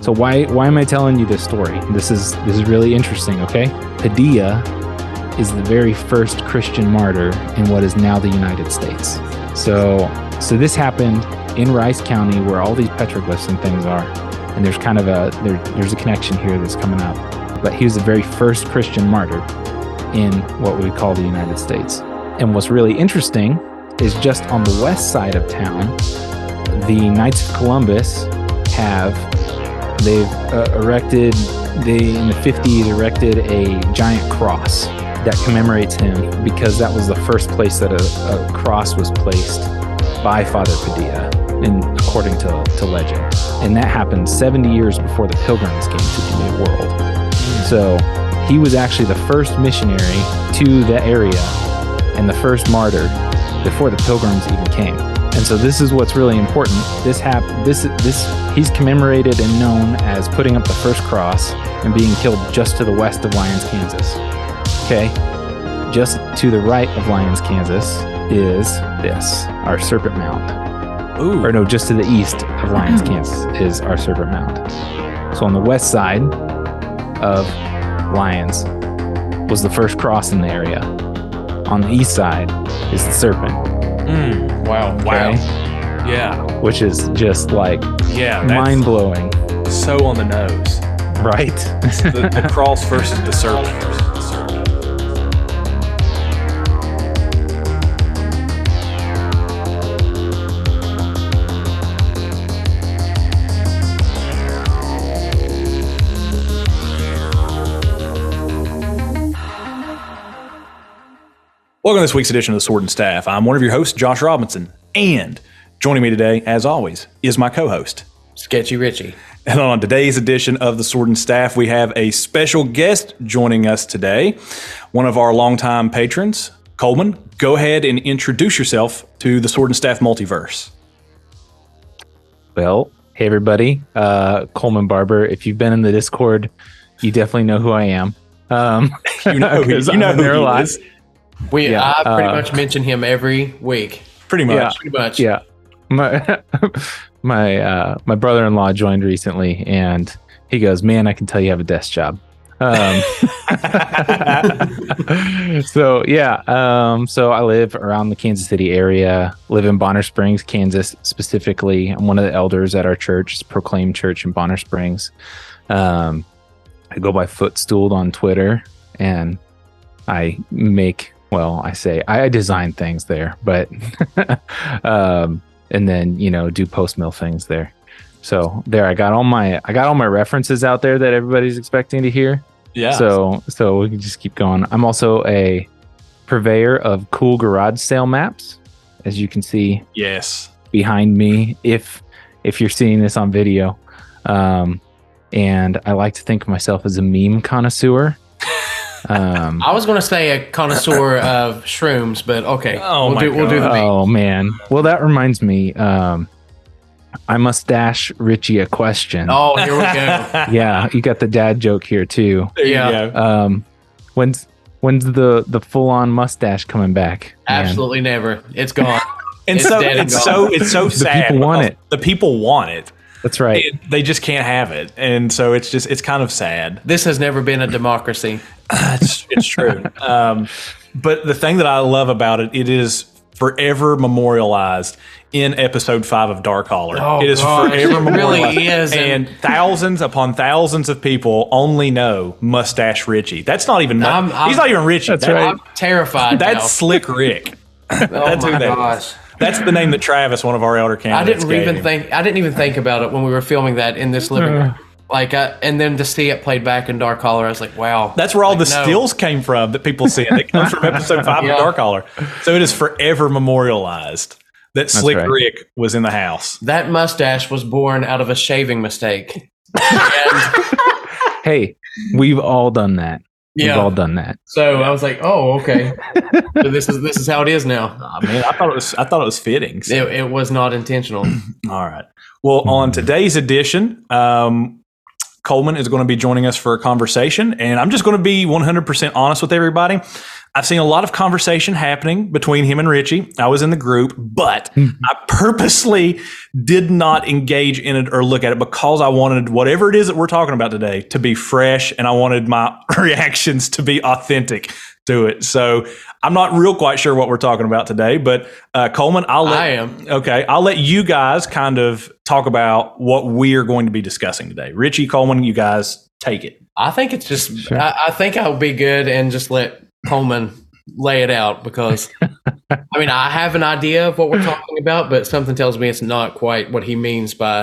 So why why am I telling you this story? This is this is really interesting. Okay, Padilla is the very first Christian martyr in what is now the United States. So so this happened in Rice County, where all these petroglyphs and things are, and there's kind of a there, there's a connection here that's coming up. But he was the very first Christian martyr in what we call the United States. And what's really interesting is just on the west side of town, the Knights of Columbus have they've uh, erected they in the 50s erected a giant cross that commemorates him because that was the first place that a, a cross was placed by Father Padilla, in according to, to legend. And that happened 70 years before the Pilgrims came to the New World. So he was actually the first missionary to the area and the first martyr before the Pilgrims even came. And so this is what's really important. This hap- this this he's commemorated and known as putting up the first cross and being killed just to the west of Lyons, Kansas. Okay. Just to the right of Lyons, Kansas is this, our Serpent Mound. Ooh. Or no, just to the east of Lyons, Kansas is our Serpent Mound. So on the west side of Lyons was the first cross in the area. On the east side is the Serpent, Mm, wow. Wow. Yeah. which is just like Yeah. Mind blowing, so on the nose. right? The, the cross versus the serpent. versus the serpent. Welcome to this week's edition of the Sword and Staff. I'm one of your hosts, Josh Robinson, and joining me today, as always, is my co-host, Sketchy Richie. and on today's edition of the Sword and Staff, we have a special guest joining us today, one of our longtime patrons, Coleman. Go ahead and introduce yourself to the Sword and Staff multiverse. Well, hey everybody, uh, Coleman Barbour. If you've been in the Discord, you definitely know who I am. Um, You know, who- 'cause you I'm know who there a lot. is. We Yeah, I pretty uh, much mention him every week. Pretty much. Yeah. Pretty much. Yeah, my my uh, my brother-in-law joined recently, and he goes, "Man, I can tell you have a desk job." Um, so yeah, um, so I live around the Kansas City area. Live in Bonner Springs, Kansas, specifically. I'm one of the elders at our church, Proclaim Church in Bonner Springs. Um, I go by Footstooled on Twitter, and I make well, I say I design things there, but um, and then you know do post mill things there. So there, I got all my I got all my references out there that everybody's expecting to hear. yeah. So so we can just keep going. I'm also a purveyor of cool garage sale maps, as you can see yes. behind me. If if you're seeing this on video, um, and I like to think of myself as a meme connoisseur. Um, I was going to say a connoisseur of shrooms, but okay. Oh we'll my do we'll do the God. Oh man. Well, that reminds me. Um, I must dash Richie a question. Oh, here we go. Yeah, you got the dad joke here too. Yeah. Um, when's when's the the full on mustache coming back? man? Absolutely never. It's gone. And It's so dead and gone. so it's so sad. people want it. The people want it. That's right. It- They just can't have it, and so it's just it's kind of sad. This has never been a democracy. it's, it's true. Um, but the thing that I love about it, it is forever memorialized in episode five of Dark Holler. Oh, it is gosh, forever it really memorialized. is, And, and- thousands upon thousands of people only know Mustache Richie. That's not even, I'm- I'm- he's not even Richie. That's That- right. I'm terrified. That's now. Slick Rick. Oh That's who my that is. Gosh. That's the name that Travis, one of our elder candidates, I didn't gave even him. think. I didn't even think about it when we were filming that in this living room. Uh. Like, I, and then to see it played back in Dark Holler, I was like, "Wow." That's where all Like, the no. stills came from that people see. It comes from episode five Yeah. of Dark Holler. So it is forever memorialized that Slick right. Rick was in the house. That mustache was born out of a shaving mistake. And hey, we've all done that. We've yeah. all done that. So I was like, "Oh, okay." so this is this is how it is now. I mean, I thought it was I thought it was fitting. So- It, it was not intentional. All right. Well, on today's edition, um, Coleman is going to be joining us for a conversation. And I'm just going to be 100% honest with everybody. I've seen a lot of conversation happening between him and Richie. I was in the group, but I purposely did not engage in it or look at it because I wanted whatever it is that we're talking about today to be fresh and I wanted my reactions to be authentic to it. So I'm not real quite sure what we're talking about today, but uh, Coleman, I'll let I am. okay, I'll let you guys kind of talk about what we are going to be discussing today. Richie Coleman, you guys take it. I think it's just. Sure. I, I think I'll be good and just let Coleman lay it out because. I mean, I have an idea of what we're talking about, but something tells me it's not quite what he means by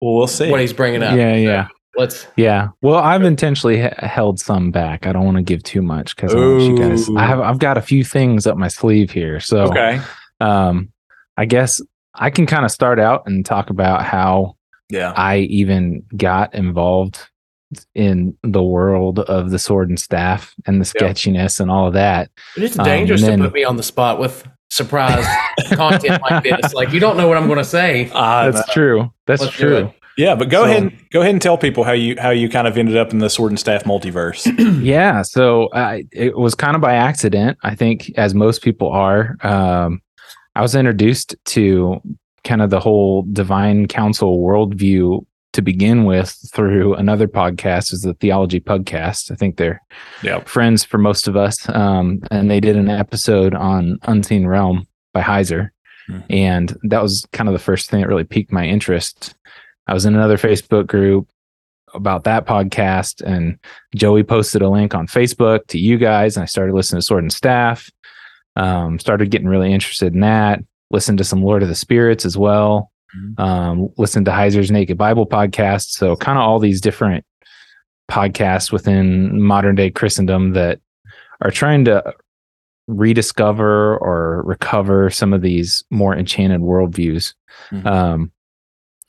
Well, we'll see. what he's bringing up. Yeah, yeah, Let's. yeah. Well, I've intentionally h- held some back. I don't want to give too much because I want you guys. I have. I've got a few things up my sleeve here. So, okay. um, I guess I can kind of start out and talk about how Yeah. I even got involved in the world of the sword and staff and the Yeah. sketchiness and all of that. It's Um, dangerous and then- to put me on the spot with surprise content like this. Like you don't know what I'm going to say. Uh, That's true. That's Let's true. yeah, but go So- ahead and go ahead and tell people how you how you kind of ended up in the sword and staff multiverse. yeah so uh, it was kind of by accident i think as most people are um, i was introduced to kind of the whole divine council worldview to begin with through another podcast is the theology podcast i think they're yeah. friends for most of us. Um, and they did an episode on unseen realm by heiser. Hmm. and that was kind of the first thing that really piqued my interest. I was in another facebook group about that podcast and joey posted a link on facebook to you guys and i started listening to sword and staff. Um, started getting really interested in that. Listened to some lord of the spirits as well Mhm. um, listened to heiser's naked bible podcast so kind of all these different podcasts within modern day christendom that are trying to rediscover or recover some of these more enchanted worldviews. Mhm. Um,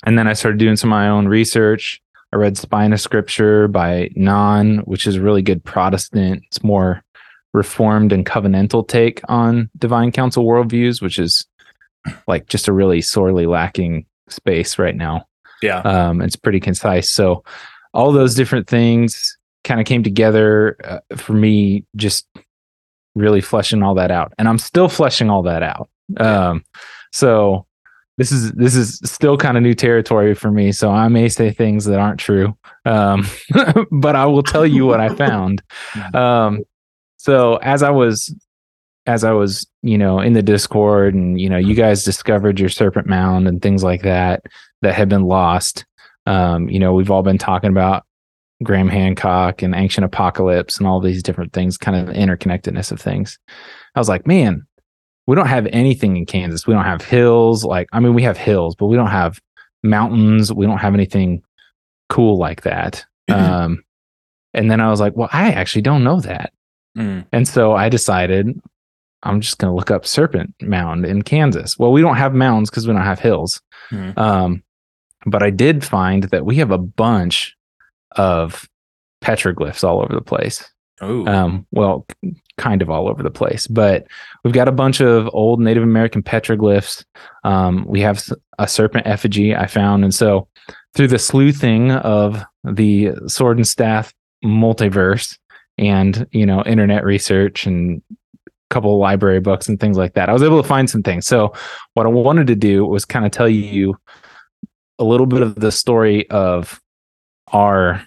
and then I started doing some of my own research. I read Spine of Scripture by Non, which is a really good Protestant. It's more reformed and covenantal take on divine council worldviews, which is like just a really sorely lacking space right now Yeah. um, it's pretty concise. So all those different things kind of came together uh, for me, just really fleshing all that out, and I'm still fleshing all that out. Um, so this is this is still kind of new territory for me. So I may say things that aren't true, um, but I will tell you what I found. Um, so as I was as I was, you know, in the Discord and, you know, you guys discovered your serpent mound and things like that that had been lost. Um, you know, we've all been talking about Graham Hancock and ancient apocalypse and all these different things, kind of the interconnectedness of things. I was like, man, we don't have anything in Kansas. We don't have hills. Like, I mean, we have hills, but we don't have mountains. We don't have anything cool like that. Um, and then I was like, well, I actually don't know that. Mm. And so I decided I'm just going to look up Serpent Mound in Kansas. Well, we don't have mounds because we don't have hills. Mhm. Um, but I did find that we have a bunch of petroglyphs all over the place. Ooh. Um, well, kind of all over the place, but we've got a bunch of old Native American petroglyphs. Um, we have a serpent effigy I found. And so through the sleuthing of the sword and staff multiverse and, you know, internet research and couple of library books and things like that, I was able to find some things. So what I wanted to do was kind of tell you a little bit of the story of our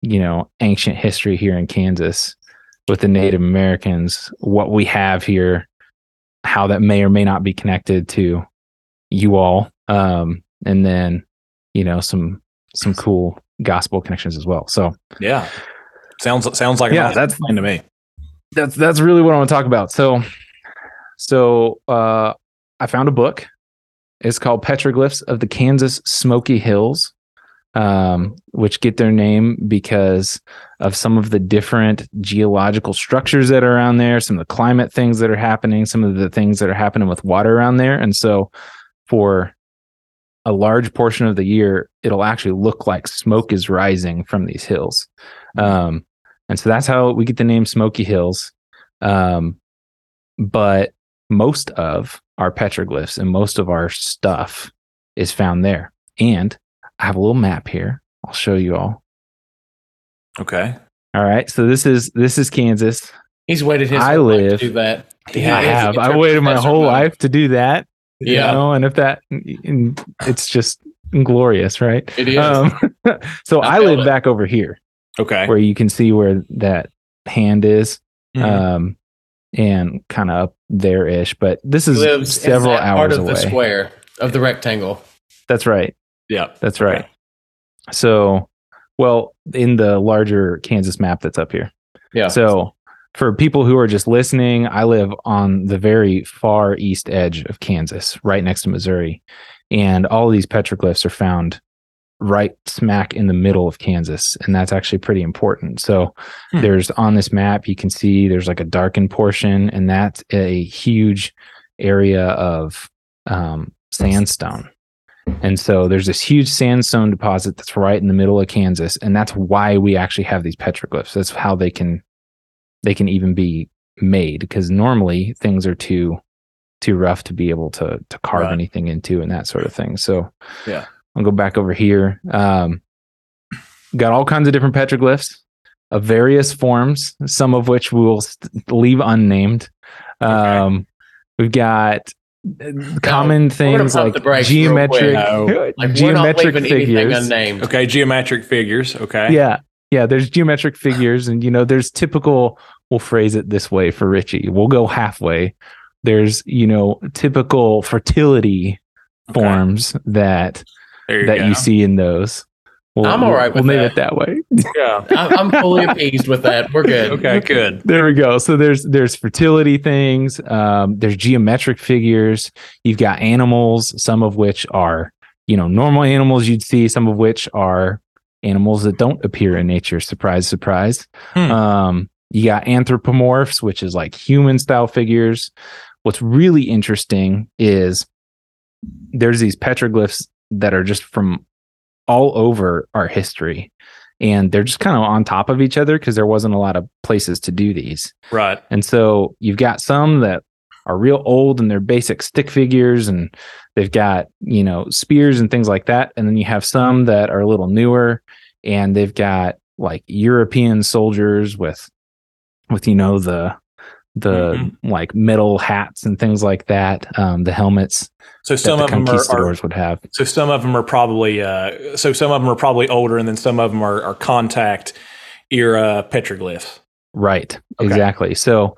you know ancient history here in Kansas with the Native Americans, what we have here, how that may or may not be connected to you all, um, and then you know some some cool gospel connections as well. So yeah. Sounds sounds like Yeah, that's- fine to me. That's that's really what I want to talk about. So so uh, I found a book. It's called Petroglyphs of the Kansas Smoky Hills, um, which get their name because of some of the different geological structures that are around there, some of the climate things that are happening, some of the things that are happening with water around there. And so for a large portion of the year, it'll actually look like smoke is rising from these hills. Um, and so that's how we get the name Smoky Hills. Um, but most of our petroglyphs and most of our stuff is found there. And I have a little map here I'll show you all. Okay. All right. So this is this is Kansas. He's waited his I whole life live- to do that. He I have. I waited my whole mode. life to do that. you Yeah. know, and if that, and it's just glorious, right? It is. Um, so I I, live it. back over here Okay. where you can see where that hand is, Mhm. um, and kind of up there ish. But this is several that part hours of away. the square of the rectangle. That's right. yeah. That's right. So, well, in the larger Kansas map that's up here. Yeah. So, for people who are just listening, I live on the very far east edge of Kansas, right next to Missouri. And all these petroglyphs are found right smack in the middle of Kansas. And that's actually pretty important. So, Hmm. there's on this map, you can see there's like a darkened portion, and that's a huge area of um, sandstone. And so there's this huge sandstone deposit that's right in the middle of Kansas, and that's why we actually have these petroglyphs. That's how they can they can even be made because normally things are too too rough to be able to to carve Right. anything into and that sort of thing. So Yeah. I'll go back over here. Um, got all kinds of different petroglyphs of various forms, some of which we will st- leave unnamed. Um, We've got uh, common things like the brakes real quick. geometric No. Like geometric we're not leaving anything figures. unnamed. Okay. Geometric figures. Okay. Yeah. Yeah. There's geometric figures, and you know, there's typical, we'll phrase it this way for Richie. We'll go halfway. There's, you know, typical fertility Okay. forms that There you that go. you see in those. We'll, I'm all right We'll with name that. it that way. Yeah. I- I'm fully appeased with that. We're good. Okay. Good. there we go. So there's there's fertility things. Um, there's geometric figures. You've got animals, some of which are you know normal animals you'd see, some of which are animals that don't appear in nature. Surprise, surprise. Hmm. Um, you got anthropomorphs, which is like human style figures. What's really interesting is there's these petroglyphs that are just from all over our history. And they're just kind of on top of each other because there wasn't a lot of places to do these. Right. And so you've got some that are real old and they're basic stick figures and they've got, you know, spears and things like that. And then you have some that are a little newer and they've got like European soldiers with with you know the the Mhm. like metal hats and things like that, um, the helmets So some the of them are, are would have. so some of them are probably uh, so some of them are probably older, and then some of them are, are contact era petroglyphs. Right. Okay. Exactly. So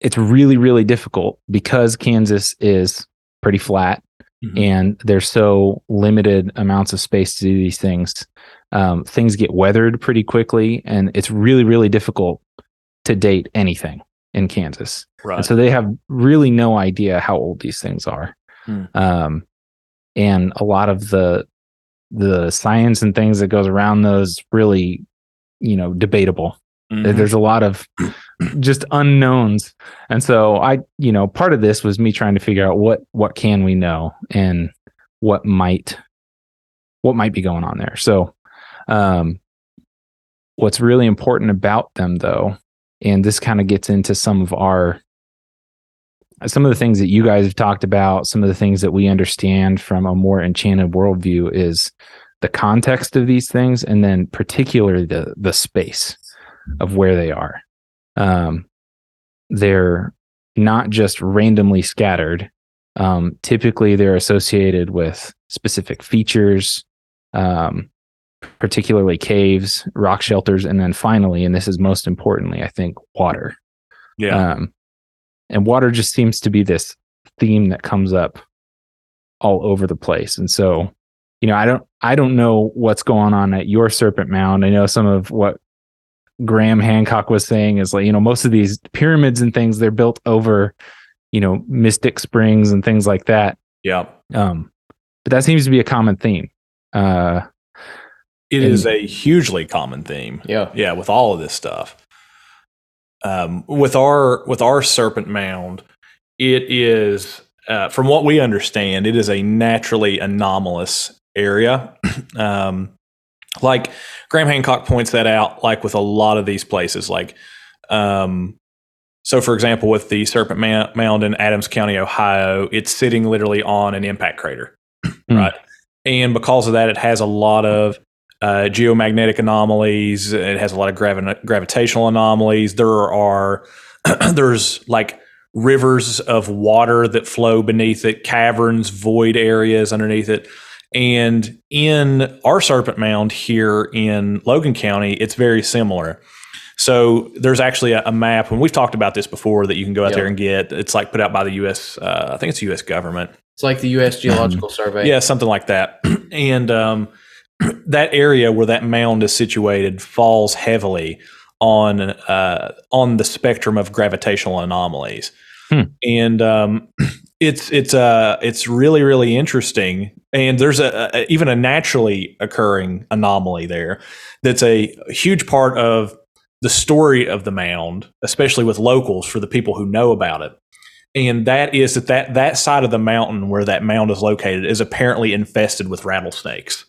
it's really, really difficult because Kansas is pretty flat Mhm. and there's so limited amounts of space to do these things. Um, things get weathered pretty quickly, and it's really, really difficult to date anything in Kansas. Right. And so they have really no idea how old these things are. Hmm. Um, and a lot of the the science and things that goes around those really, you know, debatable. Mhm. There's a lot of just unknowns. And so I, you know, part of this was me trying to figure out what what can we know and what might what might be going on there. So um what's really important about them though, and this kind of gets into some of our some of the things that you guys have talked about, some of the things that we understand from a more enchanted worldview is the context of these things and then particularly the the space of where they are. Um, they're not just randomly scattered. Um, typically, they're associated with specific features, um, particularly caves, rock shelters, and then finally, and this is most importantly, I think, water. yeah. Um, and water just seems to be this theme that comes up all over the place. And so, you know, I don't, I don't know what's going on at your Serpent Mound. I know some of what Graham Hancock was saying is like, you know, most of these pyramids and things they're built over, you know, mystic springs and things like that. yeah. Um, but that seems to be a common theme. Uh, It And- is a hugely common theme. Yeah. Yeah, with all of this stuff. Um, with our with our serpent mound, it is uh, from what we understand, it is a naturally anomalous area. um, like Graham Hancock points that out, like with a lot of these places, like um, so for example, with the Serpent Mound in Adams County, Ohio, it's sitting literally on an impact crater, Hmm. right? And because of that, it has a lot of uh, geomagnetic anomalies. It has a lot of gravi- gravitational anomalies. There are there's like rivers of water that flow beneath it, caverns, void areas underneath it. And in our Serpent Mound here in Logan County, it's very similar. So there's actually a, a map, and we've talked about this before that you can go out Yep. there and get. It's like put out by the U.S. Uh, I think it's the U.S. government. It's like the U.S. Geological Survey. Yeah, something like that. and um, that area where that mound is situated falls heavily on uh, on the spectrum of gravitational anomalies, Hmm. and um, it's it's uh it's really really interesting. And there's a, a even a naturally occurring anomaly there that's a huge part of the story of the mound, especially with locals for the people who know about it and that is that, that that side of the mountain where that mound is located is apparently infested with rattlesnakes.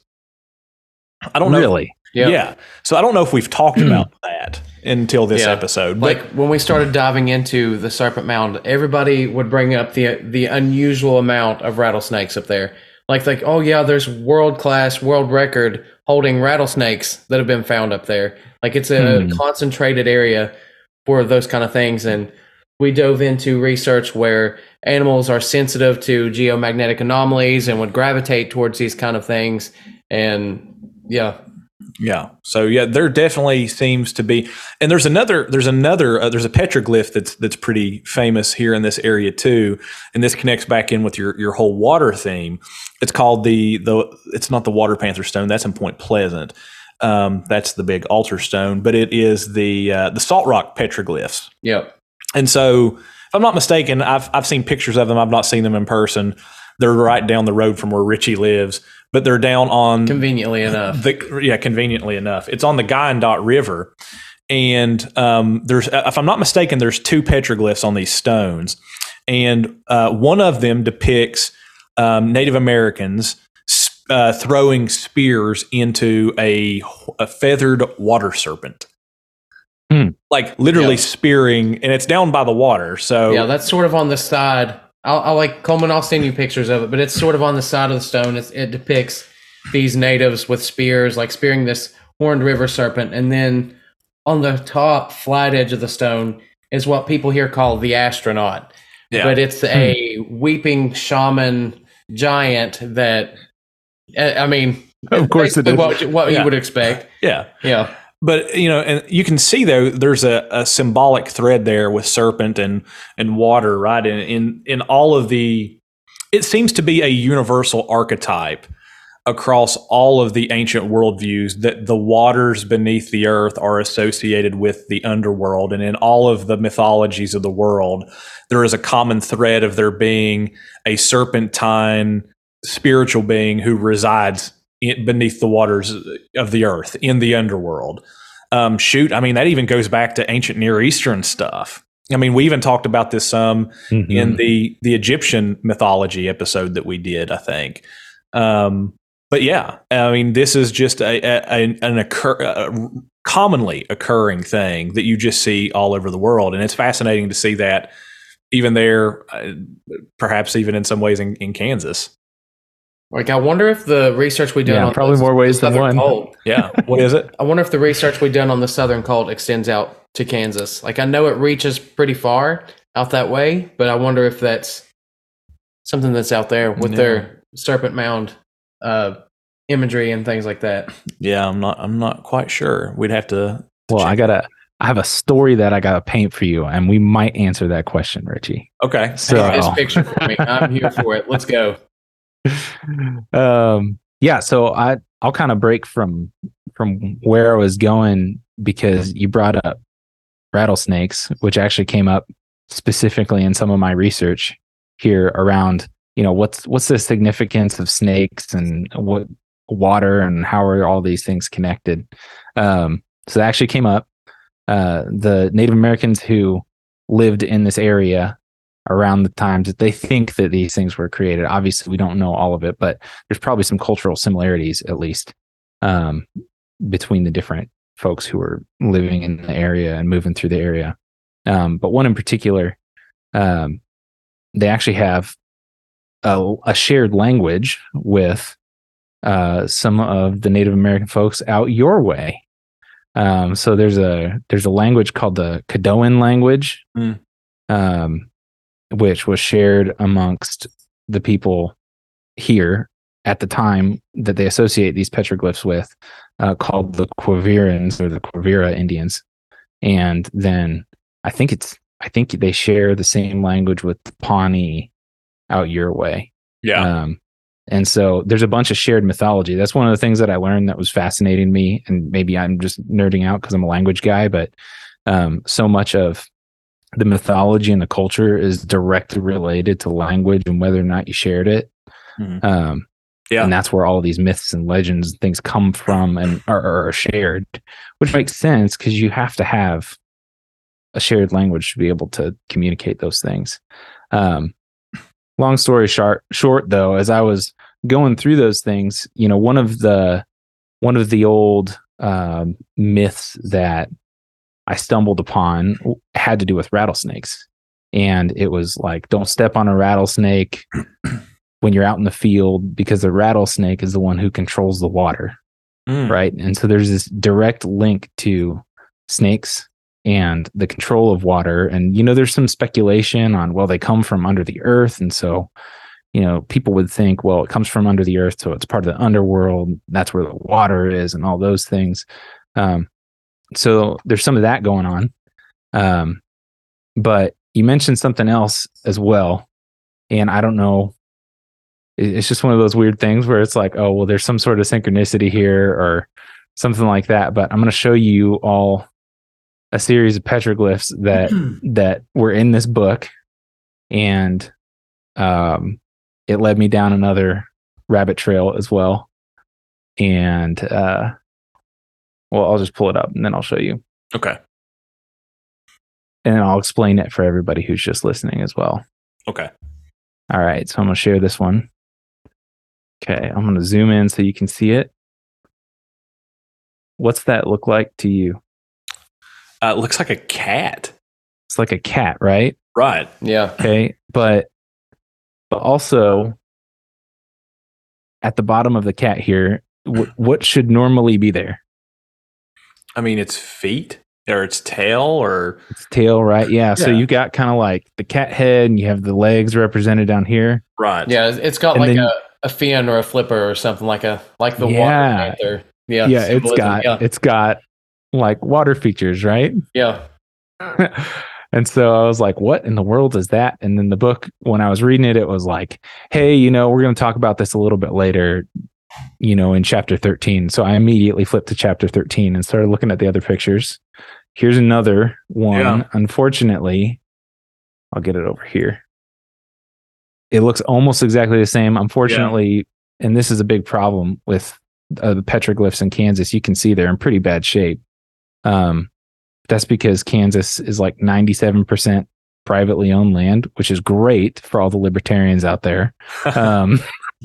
I don't know. Really? Yeah. Yeah. So I don't know if we've talked about that until this Yeah. episode. But Like when we started diving into the Serpent Mound, everybody would bring up the the unusual amount of rattlesnakes up there. Like like oh yeah, there's world class, world record holding rattlesnakes that have been found up there. Like it's a Hmm. concentrated area for those kind of things and we dove into research where animals are sensitive to geomagnetic anomalies and would gravitate towards these kind of things and yeah Yeah. So yeah, there definitely seems to be, and there's another, there's another, uh, there's a petroglyph that's that's pretty famous here in this area too, and this connects back in with your your whole water theme. It's called the the, it's not the Water Panther Stone. That's in Point Pleasant. Um, that's the big altar stone, but it is the uh, the Salt Rock petroglyphs. yep And so, if I'm not mistaken, I've I've seen pictures of them. I've not seen them in person. They're right down the road from where Richie lives, but they're down on conveniently enough the, yeah, conveniently enough, it's on the Guyandotte River, and um, there's, if I'm not mistaken, there's two petroglyphs on these stones, and uh, one of them depicts um, Native Americans uh, throwing spears into a, a feathered water serpent, Hmm. like literally Yeah. spearing, and it's down by the water. So Yeah, that's sort of on the side. I'll, I'll like Coleman. I'll send you pictures of it, but it's sort of on the side of the stone. It's, it depicts these natives with spears, like spearing this horned river serpent, and then on the top flat edge of the stone is what people here call the astronaut. yeah, But it's a hmm. weeping shaman giant that, I mean, Of course it is. what, what Yeah. you would expect. yeah. Yeah, but you know and you can see though there's a, a symbolic thread there with serpent and and water right? In in in all of the it seems to be a universal archetype across all of the ancient worldviews that the waters beneath the earth are associated with the underworld. And in all of the mythologies of the world there is a common thread of there being a serpentine spiritual being who resides in, beneath the waters of the earth in the underworld. Um, shoot, I mean that even goes back to ancient Near Eastern stuff. I mean, we even talked about this some Mhm. in the the Egyptian mythology episode that we did, I think. Um, but yeah, I mean, this is just a, a an occur, a commonly occurring thing that you just see all over the world, and it's fascinating to see that even there, uh, perhaps even in some ways in, in Kansas. Like I wonder if the research we done Yeah, on probably the more ways than one. Cold- Yeah, what is it? I wonder if the research we done on the Southern Cult extends out to Kansas. Like I know it reaches pretty far out that way, but I wonder if that's something that's out there with Yeah. their Serpent Mound uh, imagery and things like that. Yeah, I'm not. I'm not quite sure. We'd have to. Well, I gotta. I have a story that I gotta paint for you, and we might answer that question, Richie. Okay. So, Paint this picture for me. I'm here for it. Let's go. Um, yeah. So I I'll kind of break from from where I was going because you brought up rattlesnakes, which actually came up specifically in some of my research here around you know what's what's the significance of snakes and what water and how are all these things connected um so that actually came up uh the native americans who lived in this area around the times that they think that these things were created obviously we don't know all of it but there's probably some cultural similarities at least um between the different folks who were living in the area and moving through the area um but one in particular um they actually have a, a shared language with uh, some of the Native American folks out your way. Um, so there's a there's a language called the Caddoan language, Mm. um, which was shared amongst the people here at the time that they associate these petroglyphs with, uh, called the Quivirans or the Quivira Indians. And then I think it's I think they share the same language with the Pawnee out your way. Yeah. Um, and so there's a bunch of shared mythology. That's one of the things that I learned that was fascinating me. And maybe I'm just nerding out because I'm a language guy, but um, so much of the mythology and the culture is directly related to language and whether or not you shared it. Mhm. Um, Yeah. And that's where all these myths and legends and things come from and are, are shared, which makes sense because you have to have a shared language to be able to communicate those things. Um, long story short, short though, as I was going through those things, you know, one of the one of the old um, myths that I stumbled upon had to do with rattlesnakes, and it was like, don't step on a rattlesnake when you're out in the field because the rattlesnake is the one who controls the water Mm. right? And so there's this direct link to snakes and the control of water. And, you know, there's some speculation on, well, they come from under the earth. And so, you know, people would think, well, it comes from under the earth. So it's part of the underworld. That's where the water is and all those things. Um, so there's some of that going on. Um, but you mentioned something else as well. And I don't know it's just one of those weird things where it's like, oh, well, there's some sort of synchronicity here or something like that. But I'm going to show you all a series of petroglyphs that that were in this book, and um, it led me down another rabbit trail as well. And uh, well, I'll just pull it up and then I'll show you, Okay. and I'll explain it for everybody who's just listening as well. Okay. All right, so I'm going to share this one. Okay, I'm going to zoom in so you can see it. What's that look like to you? Uh, it looks like a cat. It's like a cat, right? Right. Yeah. Okay, but but also at the bottom of the cat here, wh- what should normally be there? I mean, its feet or its tail or Its tail, right? Yeah. So Yeah. you got kind of like the cat head, and you have the legs represented down here. right. Yeah. it's- It's got And like then- a, a fin or a flipper or something like a like the Yeah. water panther. Yeah. yeah, It's got yeah. it's got like water features, right? yeah. and so I was like, what in the world is that? And then the book, when I was reading it, it was like, hey, you know, we're going to talk about this a little bit later, you know, in chapter 13. So I immediately flipped to chapter 13 and started looking at the other pictures. Here's another one. Yeah. Unfortunately, I'll get it over here. It looks almost exactly the same. Unfortunately, and this is a big problem with uh, the petroglyphs in Kansas. You can see they're in pretty bad shape. Um, that's because Kansas is like 97% privately owned land, which is great for all the libertarians out there. Um,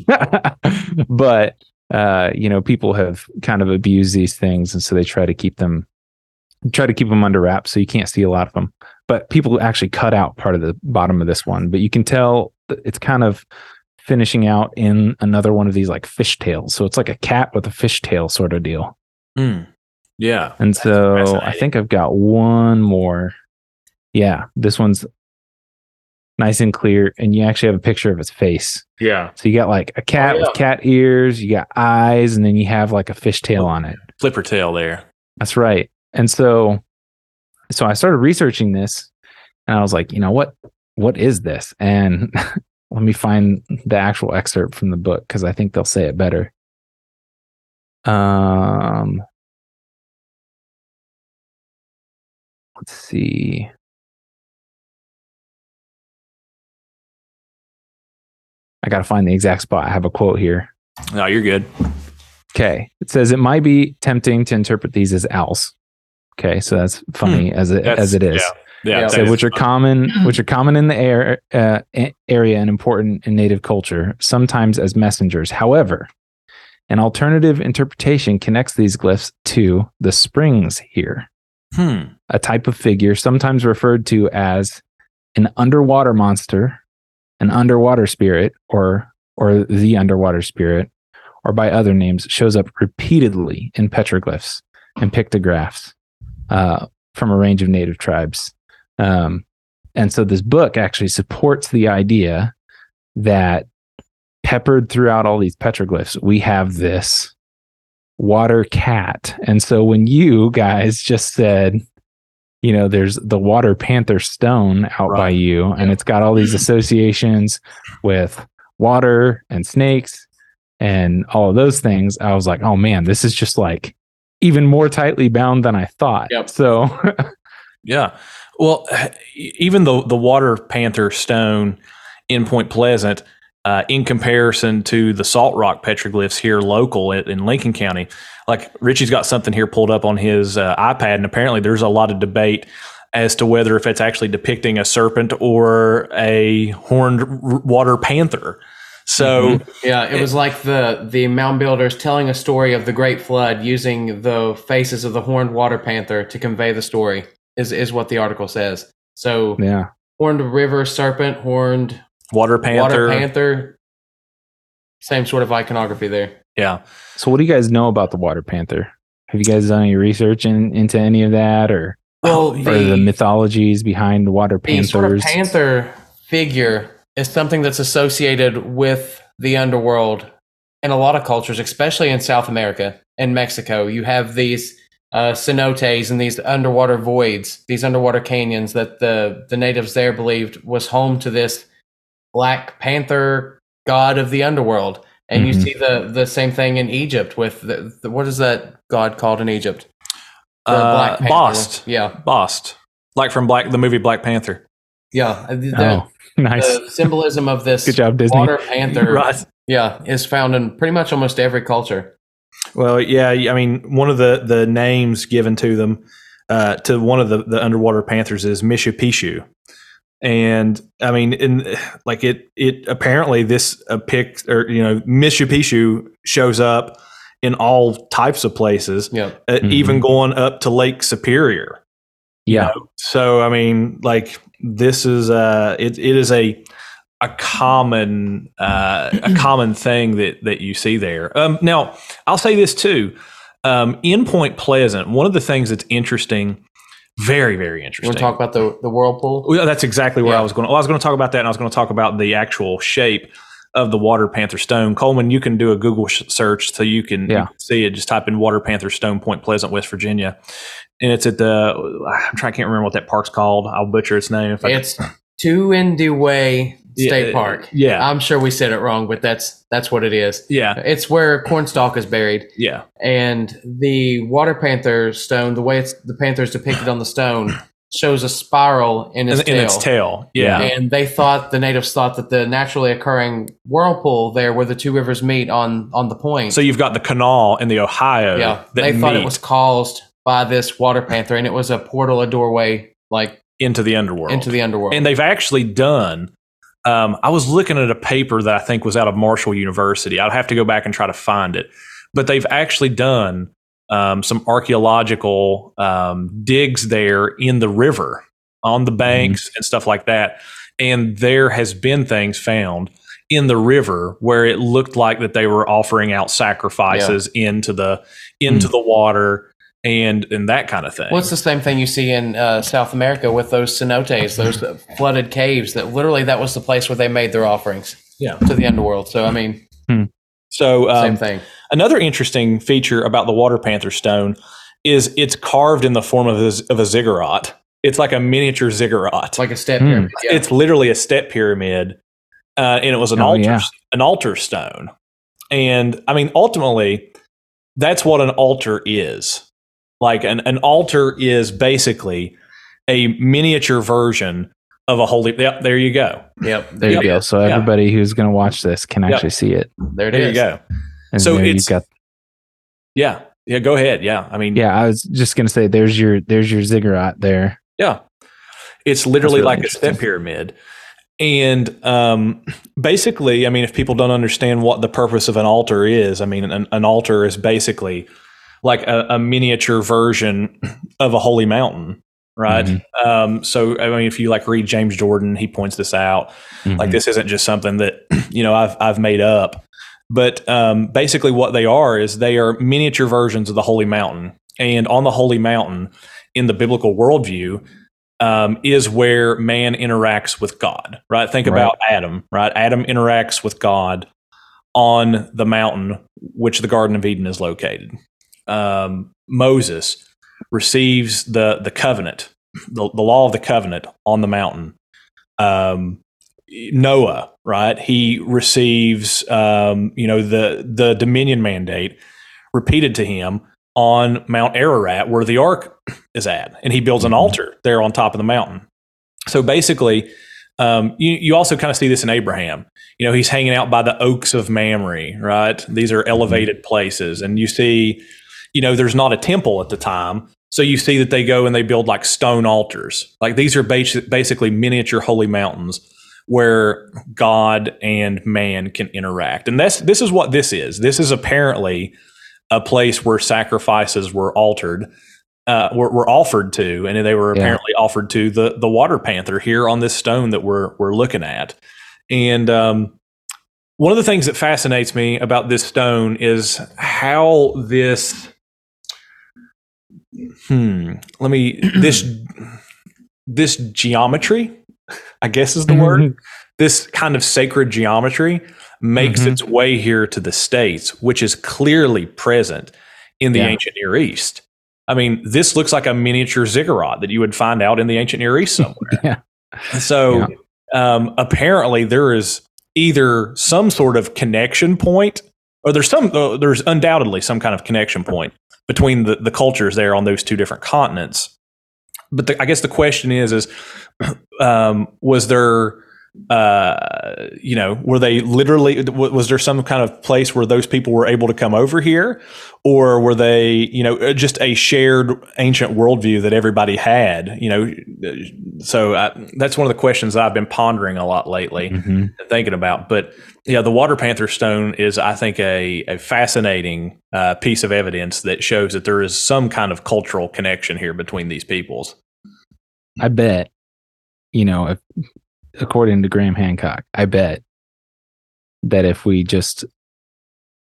but, uh, you know, people have kind of abused these things. And so they try to keep them, try to keep them under wraps. So you can't see a lot of them. But people actually cut out part of the bottom of this one. But you can tell it's kind of finishing out in another one of these like fishtails. So it's like a cat with a fishtail sort of deal. Hmm. Yeah. And so I think I've got one more. Yeah, this one's nice and clear, and you actually have a picture of its face. Yeah. So you got like a cat Oh, with cat ears, you got eyes, and then you have like a fishtail on it. Flipper tail there. That's right. And so, so I started researching this, and I was like, you know what? What is this? And let me find the actual excerpt from the book because I think they'll say it better. Um, let's see. I got to find the exact spot. I have a quote here. No, you're good. Okay. It says it might be tempting to interpret these as owls. Okay, so that's funny as it That's- as it is. Yeah. Yeah. Yeah. So is which are fun. common, which are common in the air, uh, area and important in native culture, sometimes as messengers. However, an alternative interpretation connects these glyphs to the springs here, Hmm. a type of figure sometimes referred to as an underwater monster, an underwater spirit, or or the underwater spirit, or by other names shows up repeatedly in petroglyphs and pictographs uh, from a range of native tribes. Um, and so this book actually supports the idea that peppered throughout all these petroglyphs, we have this water cat. And so when you guys just said, you know, there's the water panther stone out by you, and it's got all these associations with water and snakes and all of those things. I was like, oh man, this is just like even more tightly bound than I thought. Yep. So Yeah. Well, even the the water panther stone in Point Pleasant, uh, in comparison to the salt rock petroglyphs here local in, in Lincoln County, like Richie's got something here pulled up on his uh, iPad, and apparently there's a lot of debate as to whether if it's actually depicting a serpent or a horned water panther. So Yeah, it was like the the mound builders telling a story of the Great Flood using the faces of the horned water panther to convey the story. Is is what the article says. So yeah. horned river serpent, horned water panther, water panther, same sort of iconography there. yeah. So what do you guys know about the water panther? Have you guys done any research in, into any of that or, Well, or the mythologies behind water Panthers? the sort of panther figure is something that's associated with the underworld in a lot of cultures, especially in South America and Mexico. You have these uh, cenotes and these underwater voids, these underwater canyons that the the natives there believed was home to this black panther god of the underworld. And you Mhm. see the the same thing in Egypt with the, the what is that god called in Egypt? The Uh, Panther Bast. Yeah, Bast, like from Black the movie Black Panther. yeah. The- Oh, nice. the symbolism of this Good job, Disney. water panther Right. yeah is found in pretty much almost every culture Well, yeah, I mean, one of the the names given to them uh, to one of the the underwater panthers is Mishipeshu, and I mean, in like it it apparently this uh, pic or you know Mishipeshu shows up in all types of places, yeah uh, Mhm. even going up to Lake Superior. yeah. So I mean, like this is uh it it is a a common uh, a common thing that that you see there. Um, now I'll say this too. Um, in Point Pleasant, one of the things that's interesting, very very interesting. to talk about the the whirlpool Well, that's exactly where Yeah. I was going. Well, I was going to talk about that, and I was going to talk about the actual shape of the water panther stone. Coleman, you can do a Google sh- search so you can, you can see it. Just type in water panther stone, Point Pleasant, West Virginia, and it's at the. I'm trying. I can't remember what that park's called. I'll butcher its name. If I it's two Way State Yeah, Park yeah. I'm sure we said it wrong but that's that's what it is yeah, it's where Cornstalk is buried yeah, and the water panther stone the way it's the panther is depicted on the stone shows a spiral in its in, in tail its tail. Yeah, and they thought the natives thought that the naturally occurring whirlpool there where the two rivers meet on on the point So you've got the Kanawha and the Ohio. Yeah, they thought it was caused by this water panther, and it was a portal, a doorway, like into the underworld. into the underworld. and they've actually done um, i was looking at a paper that i think was out of marshall university. I'd have to go back and try to find it. But they've actually done um, some archaeological um, digs there in the river on the banks and stuff like that. And there has been things found in the river where it looked like that they were offering out sacrifices into the into the water and and that kind of thing Well, it's the same thing you see in uh, South America with those cenotes, those flooded caves. That literally that was the place where they made their offerings. Yeah. to the underworld. So I mean, so um, same thing. Another interesting feature about the water panther stone is it's carved in the form of a, of a ziggurat. It's like a miniature ziggurat. It's like a step Hmm. pyramid. Yeah. It's literally a step pyramid, uh, and it was an Oh, altar yeah. an altar stone. And I mean, ultimately, that's what an altar is. Like an, an altar is basically a miniature version of a holy. Yep, there you go. yep. There you go. So Yeah. everybody who's going to watch this can Yep. actually see it. There it There is. you go. And So there it's- you've got Yeah, yeah. Go ahead. Yeah, I mean, Yeah, I was just going to say there's your there's your ziggurat there. Yeah. It's literally really like a step pyramid. And um, basically, I mean, if people don't understand what the purpose of an altar is, I mean, an, an altar is basically like a, a miniature version of a holy mountain, right? Mhm. Um, so, I mean, if you like read James Jordan, he points this out. Like, Mhm. this isn't just something that, you know, I've, I've made up. But um, basically, what they are is they are miniature versions of the Holy Mountain. And on the Holy Mountain, in the biblical worldview, um, is where man interacts with God, right? Think Right. about Adam, right? Adam interacts with God on the mountain, which the Garden of Eden is located. Um, Moses receives the the covenant, the, the law of the covenant on the mountain. Um, Noah, right? He receives, um, you know, the the dominion mandate repeated to him on Mount Ararat, where the ark is at, and he builds an Mhm. altar there on top of the mountain. So basically, um, you you also kind of see this in Abraham. You know, he's hanging out by the oaks of Mamre, right? These are elevated places, and you see, you know, there's not a temple at the time. So you see that they go and they build like stone altars. Like these are basi- basically miniature holy mountains where God and man can interact. And that's this is what this is. This is apparently a place where sacrifices were altered, uh, were, were offered to, and they were Yeah. apparently offered to the the water panther here on this stone that we're we're looking at. And um, one of the things that fascinates me about this stone is how this. Hmm. Let me this this geometry, I guess is the word this kind of sacred geometry makes Mhm. its way here to the states, which is clearly present in the Yeah. ancient Near East. I mean, this looks like a miniature ziggurat that you would find out in the ancient Near East somewhere. Yeah. So um, apparently, there is either some sort of connection point, or there's some. Uh, there's undoubtedly some kind of connection point between the, the cultures there on those two different continents. But the, I guess the question is: is um, was there uh, you know, were they literally, was there some kind of place where those people were able to come over here? Or were they, you know, uh, just a shared ancient worldview that everybody had, you know? So I, that's one of the questions I've been pondering a lot lately Mhm. thinking about. But yeah, the water panther stone is, I think, a, a fascinating uh, piece of evidence that shows that there is some kind of cultural connection here between these peoples. I bet, you know, if according to Graham Hancock, I bet that if we just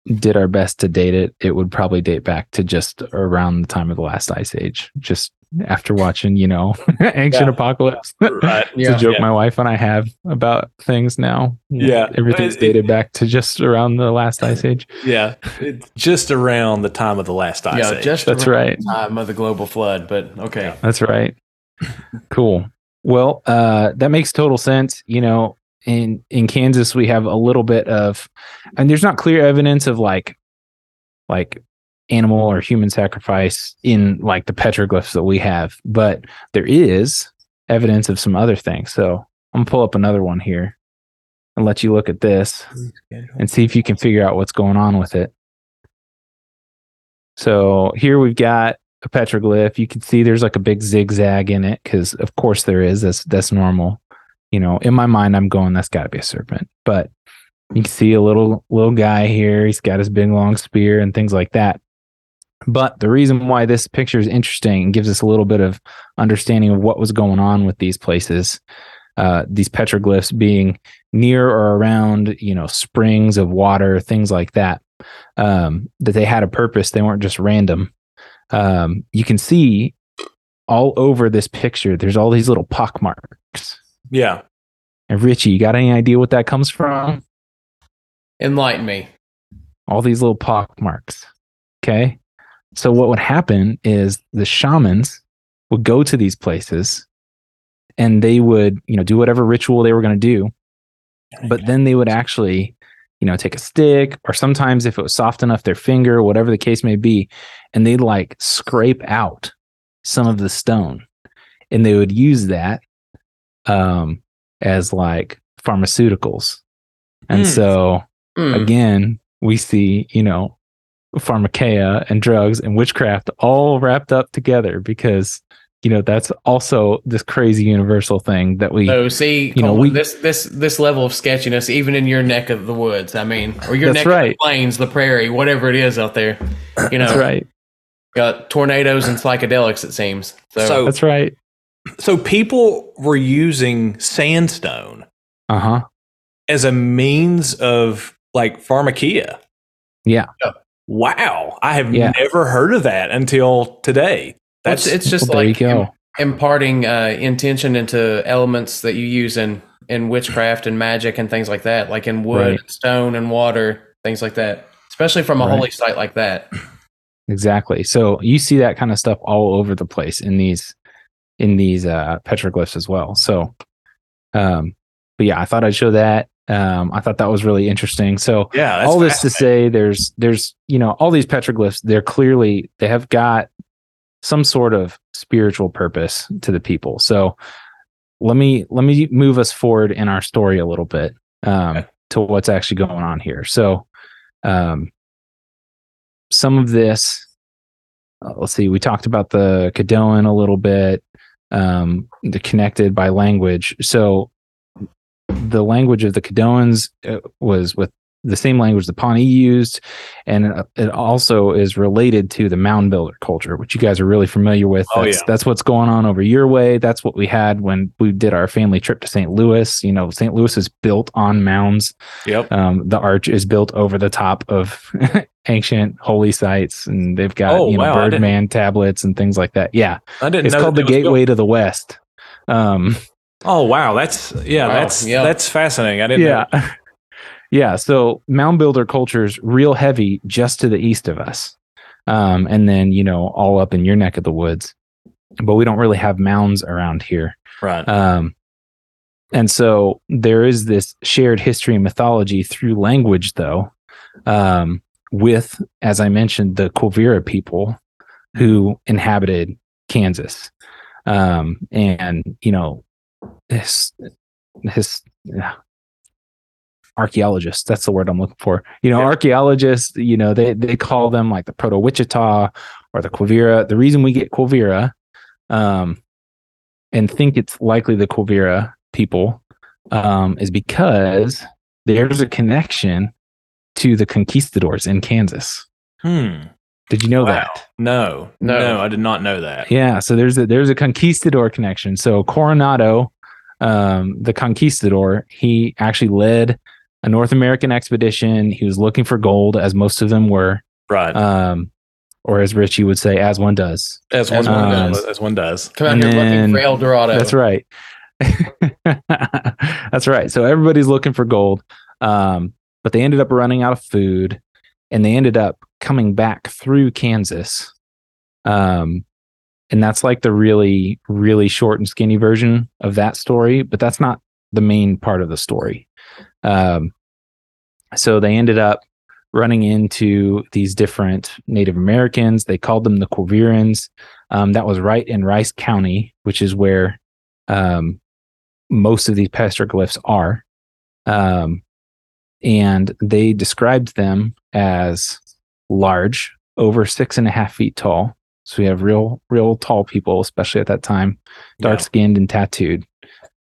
did our best to date it, it would probably date back to just around the time of the last ice age. Just after watching, you know, Ancient Yeah. Apocalypse. Right. It's Yeah. a joke Yeah. my wife and I have about things now. Yeah. Everything's It- dated back to just around the last ice age. Yeah. It's just around the time of the last ice yeah, age. just That's around right. the time of the global flood. But okay, That's right. cool. Well, uh, that makes total sense. You know, in in Kansas, we have a little bit of, and there's not clear evidence of like, like animal or human sacrifice in like the petroglyphs that we have, but there is evidence of some other things. So I'm gonna pull up another one here and let you look at this and see if you can figure out what's going on with it. So here we've got a petroglyph. You can see there's like a big zigzag in it because, of course, there is. That's that's normal. You know, in my mind, I'm going that's got to be a serpent. But you can see a little little guy here. He's got his big long spear and things like that. But the reason why this picture is interesting and gives us a little bit of understanding of what was going on with these places, uh, these petroglyphs being near or around, you know, springs of water, things like that, um, that they had a purpose. They weren't just random. Um, you can see all over this picture, there's all these little pock marks. yeah. And Richie, you got any idea what that comes from? enlighten me. all these little pock marks. Okay. So what would happen is the shamans would go to these places and they would, you know, do whatever ritual they were going to do. But then they would actually, you know, take a stick or sometimes if it was soft enough, their finger, whatever the case may be, and they'd like scrape out some of the stone and they would use that um, as like pharmaceuticals. And Hmm. so Hmm. again, we see, you know, pharmakeia and drugs and witchcraft all wrapped up together because, you know, that's also this crazy universal thing that we, So see, You know, we- this this this level of sketchiness, even in your neck of the woods. I mean, or your That's neck of right. the plains, the prairie, whatever it is out there. You know, that's right. got tornadoes and psychedelics. It seems. So, So- That's right. So people were using sandstone Uh huh. as a means of like pharmakia. Yeah. Wow. I have Yeah. never heard of that until today. That's That's it's just Well, like im- imparting uh, intention into elements that you use in in witchcraft and magic and things like that, like in wood, Right. and stone, and water, things like that. Especially from a Right. holy site like that. Exactly. So you see that kind of stuff all over the place in these in these uh petroglyphs as well. So um but yeah, I thought I'd show that. Um I thought that was really interesting. So yeah. All this to say there's there's you know all these petroglyphs they're clearly they have got some sort of spiritual purpose to the people. So let me let me move us forward in our story a little bit um Okay. to what's actually going on here. So um some of this uh, let's see we talked about the Caddoan a little bit um the connected by language so the language of the Caddoans uh, was with the same language the Pawnee used, and uh, it also is related to the mound builder culture, which you guys are really familiar with. Oh, That's, yeah. that's what's going on over your way. That's what we had when we did our family trip to St. Louis. You know, St. Louis is built on mounds. Yep. Um, the arch is built over the top of ancient holy sites, and they've got Oh, you know wow, Birdman tablets and things like that. Yeah, I didn't it's called the was built- Gateway to the West. Um, Oh wow, that's yeah, Wow, that's yeah. that's fascinating. I didn't. yeah Know. yeah so mound builder culture's real heavy just to the east of us um, and then you know all up in your neck of the woods but we don't really have mounds around here Right. um, and so there is this shared history and mythology through language though um, with as i mentioned the quivira people who inhabited kansas um, and you know his his yeah, archaeologists that's the word i'm looking for you know Yeah. archaeologists you know they they call them like the proto wichita or the quivira the reason we get quivira um and think it's likely the quivira people um is because there's a connection to the conquistadors in kansas hmm. Did you know Wow. that No, no, No. I did not know that. yeah, so there's a there's a conquistador connection. So Coronado, um, the conquistador, he actually led a North American expedition. He was looking for gold, as most of them were, Right. um, or as Richie would say, as one does. as one as one does. does. As one does. Come out And here then- looking for El Dorado. That's right. That's right. So everybody's looking for gold, um, but they ended up running out of food, and they ended up coming back through Kansas. Um, and that's like the really, really short and skinny version of that story, but that's not the main part of the story. Um, so they ended up running into these different Native Americans. They called them the Quavirans. Um, that was right in Rice County, which is where um, most of these petroglyphs are. Um, and they described them as large, over six and a half feet tall. So we have real, real tall people, especially at that time, dark skinned and tattooed.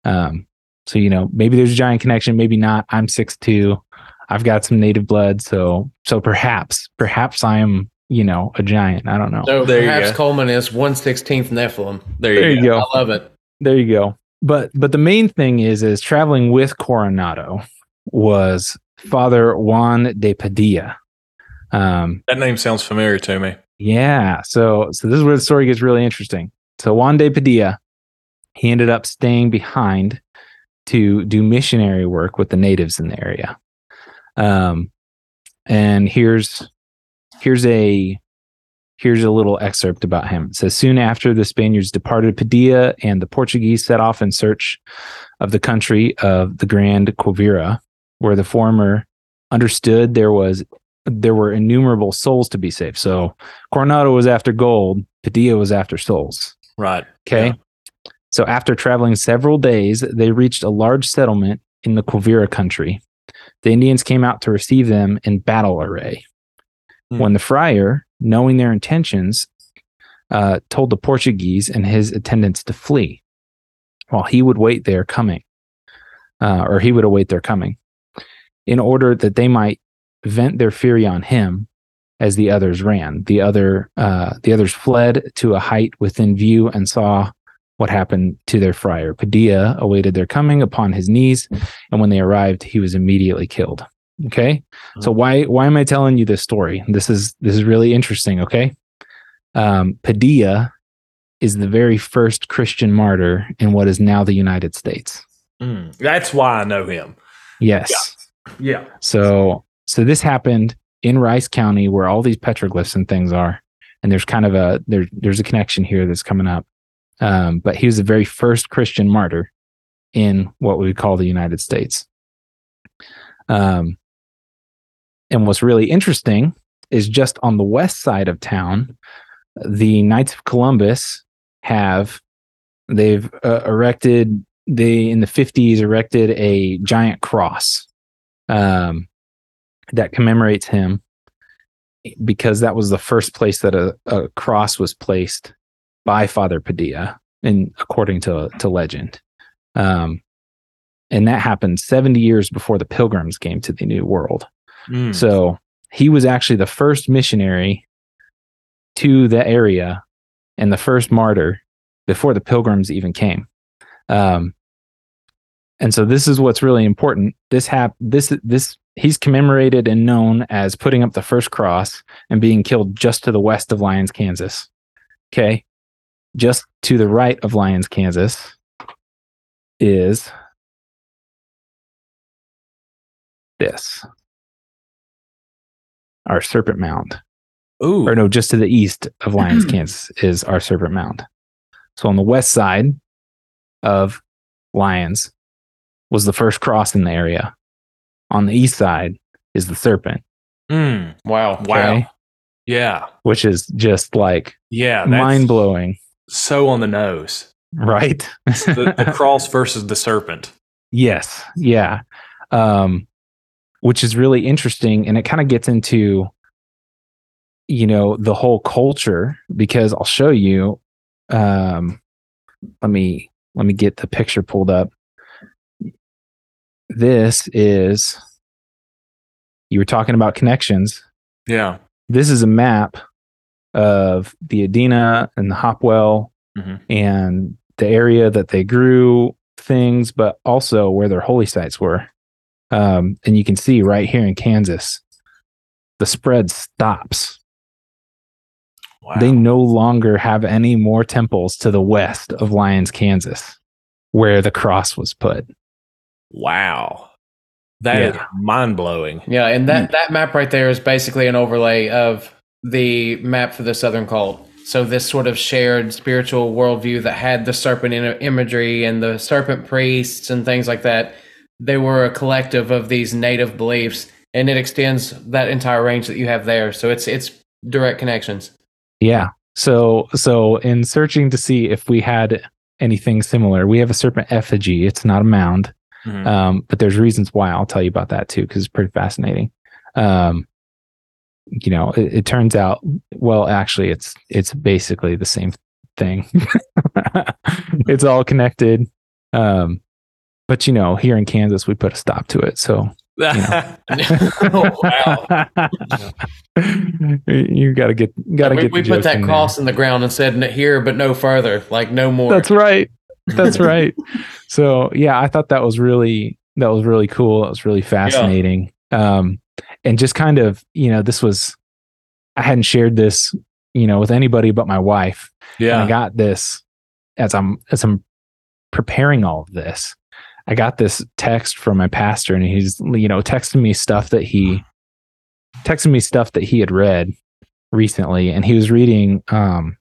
Um, so you know, maybe there's a giant connection, maybe not. I'm six two. I've got some native blood, so so perhaps, perhaps I am, you know, a giant. I don't know. So There you perhaps go. Coleman is one sixteenth Nephilim. There you, there go. you go. I love it. there you go but but the main thing is is traveling with coronado was father juan de padilla um That name sounds familiar to me. yeah so so this is where the story gets really interesting so juan de padilla he ended up staying behind to do missionary work with the natives in the area um and here's here's a Here's a little excerpt about him. It says Soon after the Spaniards departed Padilla and the Portuguese set off in search of the country of the Grand Quivira, where the former understood there was there were innumerable souls to be saved. So Coronado was after gold, Padilla was after souls. Right. Okay. Yeah. So after traveling several days, they reached a large settlement in the Quivira country. The Indians came out to receive them in battle array. Hmm. When the friar, knowing their intentions, uh, told the Portuguese and his attendants to flee, while he would wait their coming, uh, or he would await their coming, in order that they might vent their fury on him as the others ran. The other uh, the others fled to a height within view and saw what happened to their friar. Padilla awaited their coming upon his knees, and when they arrived, he was immediately killed. Okay. So why why am I telling you this story? This is this is really interesting. Okay. Um, Padilla is the very first Christian martyr in what is now the United States. Mm, that's why I know him. Yes. Yeah. So so this happened in Rice County where all these petroglyphs and things are. And there's kind of a there there's a connection here that's coming up. Um, but he was the very first Christian martyr in what we call the United States. Um, and what's really interesting is just on the west side of town, the Knights of Columbus have they've uh, erected they in the 50s erected a giant cross um, that commemorates him because that was the first place that a, a cross was placed by Father Padilla, and according to to legend. Um, and that happened 70 years before the pilgrims came to the New World. Mm. So he was actually the first missionary to the area and the first martyr before the pilgrims even came. Um, and so this is what's really important. This hap- this this he's commemorated and known as putting up the first cross and being killed just to the west of Lyons, Kansas. Okay. Just to the right of Lyons, Kansas is this. Our serpent mound Ooh. or no, just to the east of Lyons, Kansas, is our Serpent Mound. So on the west side of Lyons was the first cross in the area. On the east side is the Serpent, Mm. Wow. Wow. Okay. Yeah. which is just like Yeah. Mind blowing, so on the nose. right? The, the cross versus the serpent. Yes. Yeah. Um, which is really interesting. And it kind of gets into, you know, the whole culture because I'll show you. Um, let me let me get the picture pulled up. This is you were talking about connections. Yeah. This is a map of the Adena and the Hopewell Mhm. and the area that they grew things, but also where their holy sites were. Um, and you can see right here in Kansas, the spread stops. Wow. They no longer have any more temples to the west of Lyons, Kansas, where the cross was put. Wow. That is Yeah. mind blowing. Yeah, and that, mm. that map right there is basically an overlay of the map for the Southern cult. So this sort of shared spiritual worldview that had the serpent in- imagery and the serpent priests and things like that, they were a collective of these native beliefs, and it extends that entire range that you have there. So it's it's direct connections. Yeah. So so in searching to see if we had anything similar, we have a serpent effigy. It's not a mound. Mhm. Um, but there's reasons why I'll tell you about that too, because it's pretty fascinating. Um, you know, it, it turns out, well, actually, it's it's basically the same thing. it's all connected. Um, but you know, here in Kansas, we put a stop to it. So oh, wow. you got to get got to we get. we put that in there. cross in the ground and said here, but no further, like no more. That's right. That's right. So yeah, I thought that was really that was really cool. It was really fascinating. Um, and just kind of you know this was I hadn't shared this you know with anybody but my wife. And I got this as I'm as I'm preparing all of this. I got this text from my pastor, and he's you know texting me stuff that he texted me stuff that he had read recently, and he was reading um,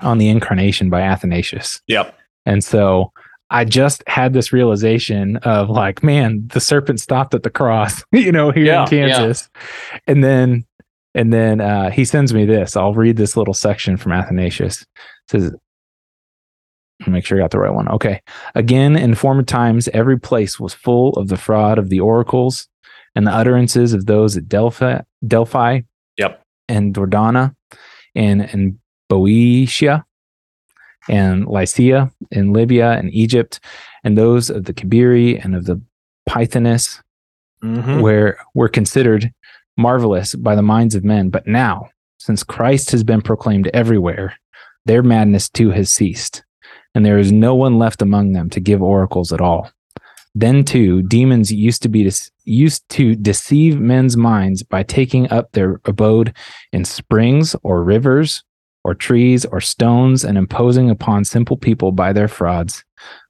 on the Incarnation by Athanasius. Yep. And so I just had this realization of like, man, the serpent stopped at the cross, you know, here Yeah, in Kansas. And then and then uh, he sends me this. I'll read this little section from Athanasius. It says make sure I got the right one. Okay. Again, in former times, every place was full of the fraud of the oracles and the utterances of those at Delphi, Delphi Yep. and Dodona and, and Boeotia and Lycia in Libya and Egypt and those of the Kabiri and of the Pythoness Mhm. where were considered marvelous by the minds of men. But now, since Christ has been proclaimed everywhere, their madness too has ceased, and there is no one left among them to give oracles at all. Then too, demons used to be used to deceive men's minds by taking up their abode in springs or rivers or trees or stones and imposing upon simple people by their frauds.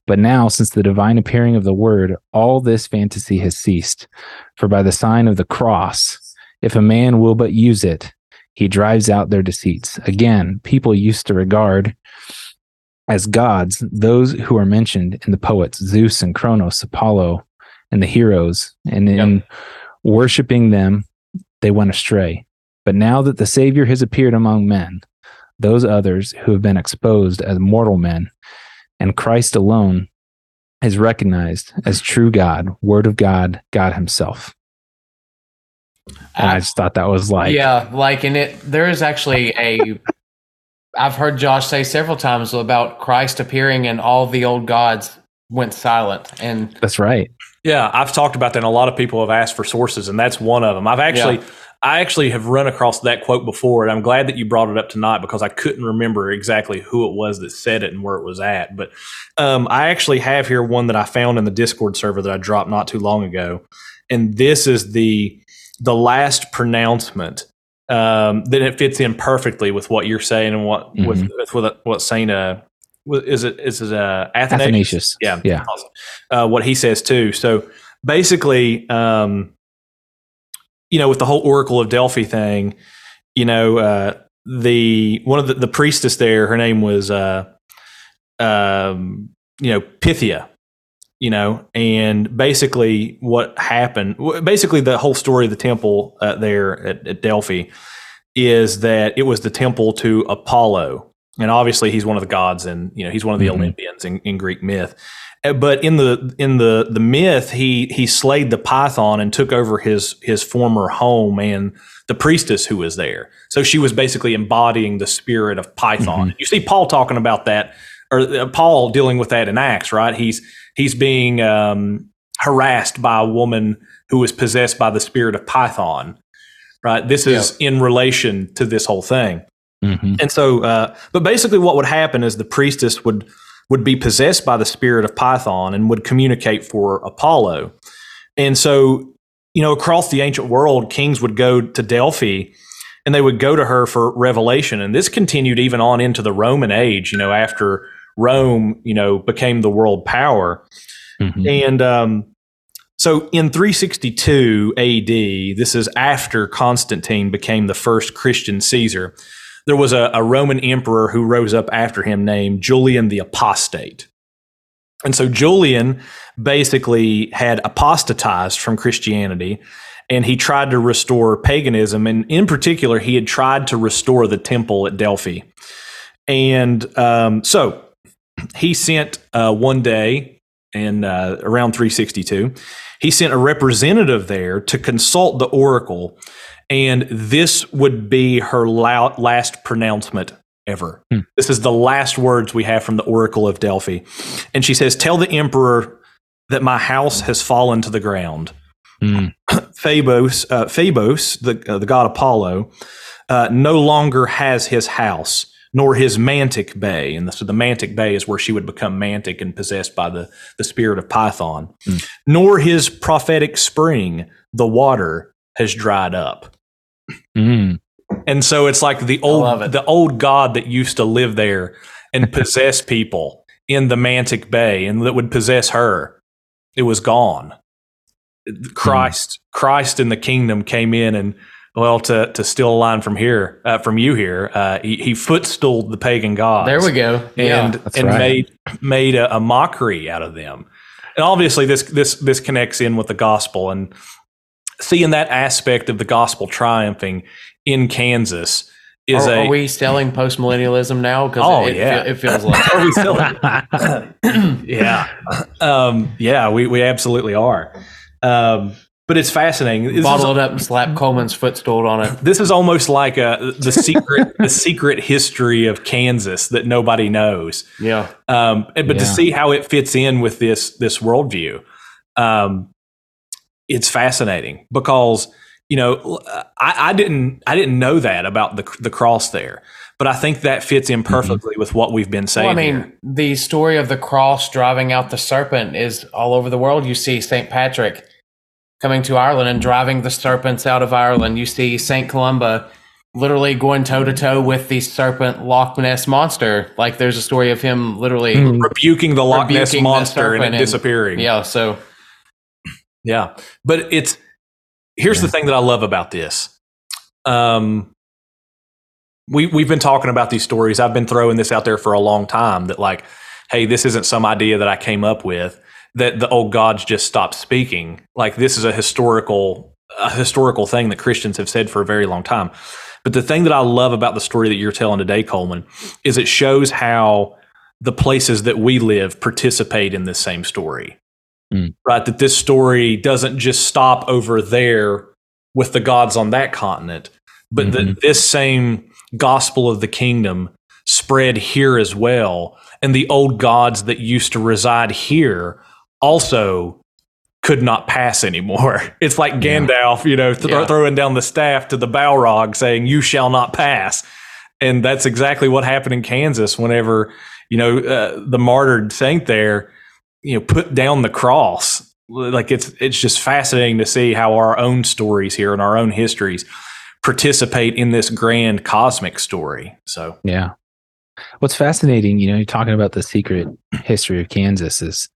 But now, since the divine appearing of the word, all this fantasy has ceased. For by the sign of the cross, if a man will but use it, he drives out their deceits. Again, people used to regard as gods those who are mentioned in the poets Zeus and Kronos, Apollo, and the heroes, and in yep. worshiping them, they went astray. But now that the Savior has appeared among men, those others who have been exposed as mortal men, and Christ alone is recognized as true God, Word of God, God Himself. And I, I just thought that was like yeah, like in it. There is actually a. I've heard Josh say several times about Christ appearing and all the old gods went silent, and that's right. Yeah, I've talked about that. and A lot of people have asked for sources, and that's one of them. I've actually. Yeah. I actually have run across that quote before, and I'm glad that you brought it up tonight because I couldn't remember exactly who it was that said it and where it was at. But um, I actually have here one that I found in the Discord server that I dropped not too long ago, and this is the the last pronouncement um, that it fits in perfectly with what you're saying and what mm-hmm. with, with what, what Saint uh, is it is it uh, Athanasius? Athanasius. Yeah, yeah. Awesome. Uh, what he says too. So basically, um, you know, with the whole Oracle of Delphi thing, you know, uh, the one of the, the priestess there, her name was, uh, um, you know, Pythia, you know, and basically what happened, basically the whole story of the temple uh, there at, at, Delphi is that it was the temple to Apollo. And obviously he's one of the gods and, you know, he's one of the mm-hmm. Olympians in, in Greek myth. Uh, but in the in the the myth, he he slayed the python and took over his his former home and the priestess who was there. So she was basically embodying the spirit of Python. Mm-hmm. You see Paul talking about that, or uh, Paul dealing with that in Acts, right? He's he's being um, harassed by a woman who was possessed by the spirit of Python, right? This is in relation to this whole thing. Mm-hmm. And so, uh, but basically, what would happen is the priestess would would be possessed by the spirit of Python and would communicate for Apollo. And so, you know, across the ancient world, kings would go to Delphi and they would go to her for revelation. And this continued even on into the Roman age, you know, after Rome, you know, became the world power. Mm-hmm. And um, so in 362 AD, this is after Constantine became the first Christian Caesar there was a, a Roman emperor who rose up after him named Julian the Apostate. And so Julian basically had apostatized from Christianity and he tried to restore paganism. And in particular, he had tried to restore the temple at Delphi. And um, so he sent uh, one day in uh, around 362, he sent a representative there to consult the oracle and this would be her last pronouncement ever. Hmm. This is the last words we have from the Oracle of Delphi. And she says, Tell the emperor that my house has fallen to the ground. Hmm. Phoebus, uh, Phoebus, the, uh, the god Apollo, uh, no longer has his house, nor his mantic bay. And the, so the mantic bay is where she would become mantic and possessed by the, the spirit of Python, hmm. nor his prophetic spring, the water has dried up. Mm. And so it's like the old the old god that used to live there and possess people in the Mantic Bay and that would possess her. It was gone. Christ, mm. Christ in the kingdom came in and well, to to steal a line from here, uh, from you here, uh, he, he footstooled the pagan gods. There we go, and yeah, and right. made made a, a, mockery out of them. And obviously, this this this connects in with the gospel, and seeing that aspect of the gospel triumphing in Kansas is are, a. Are we selling post millennialism now? Because oh it, yeah, it, feels like. are we selling? yeah, um, yeah, we we absolutely are. Um, but it's fascinating. This Bottle is, it up and slap Coleman's footstool on it. This is almost like a the secret the secret history of Kansas that nobody knows. Yeah. Um, but yeah. to see how it fits in with this this worldview, um, it's fascinating because you know I, I, didn't I didn't know that about the the cross there, but I think that fits in perfectly with what we've been saying. Well, I mean, here. the story of the cross driving out the serpent is all over the world. You see St. Patrick coming to Ireland and driving the serpents out of Ireland. You see St. Columba literally going toe to toe with the serpent Loch Ness monster. Like there's a story of him literally Mm. rebuking the Loch Ness rebuking the monster and it serpent disappearing. Yeah, so Yeah. But it's here's the thing that I love about this. Um we we've been talking about these stories. I've been throwing this out there for a long time that like, hey, this isn't some idea that I came up with that the old gods just stopped speaking. Like this is a historical a historical thing that Christians have said for a very long time. But the thing that I love about the story that you're telling today, Coleman, is it shows how the places that we live participate in this same story. Mm. Right? That this story doesn't just stop over there with the gods on that continent, but that Mhm. this same gospel of the kingdom spread here as well. And the old gods that used to reside here also could not pass anymore. It's like Yeah. Gandalf, you know, th- Yeah. throwing down the staff to the Balrog saying, You shall not pass. And that's exactly what happened in Kansas whenever, you know, uh, the martyred saint there, you know, put down the cross. Like it's it's just fascinating to see how our own stories here and our own histories participate in this grand cosmic story. So Yeah. What's fascinating, you know, you're talking about the secret history of Kansas is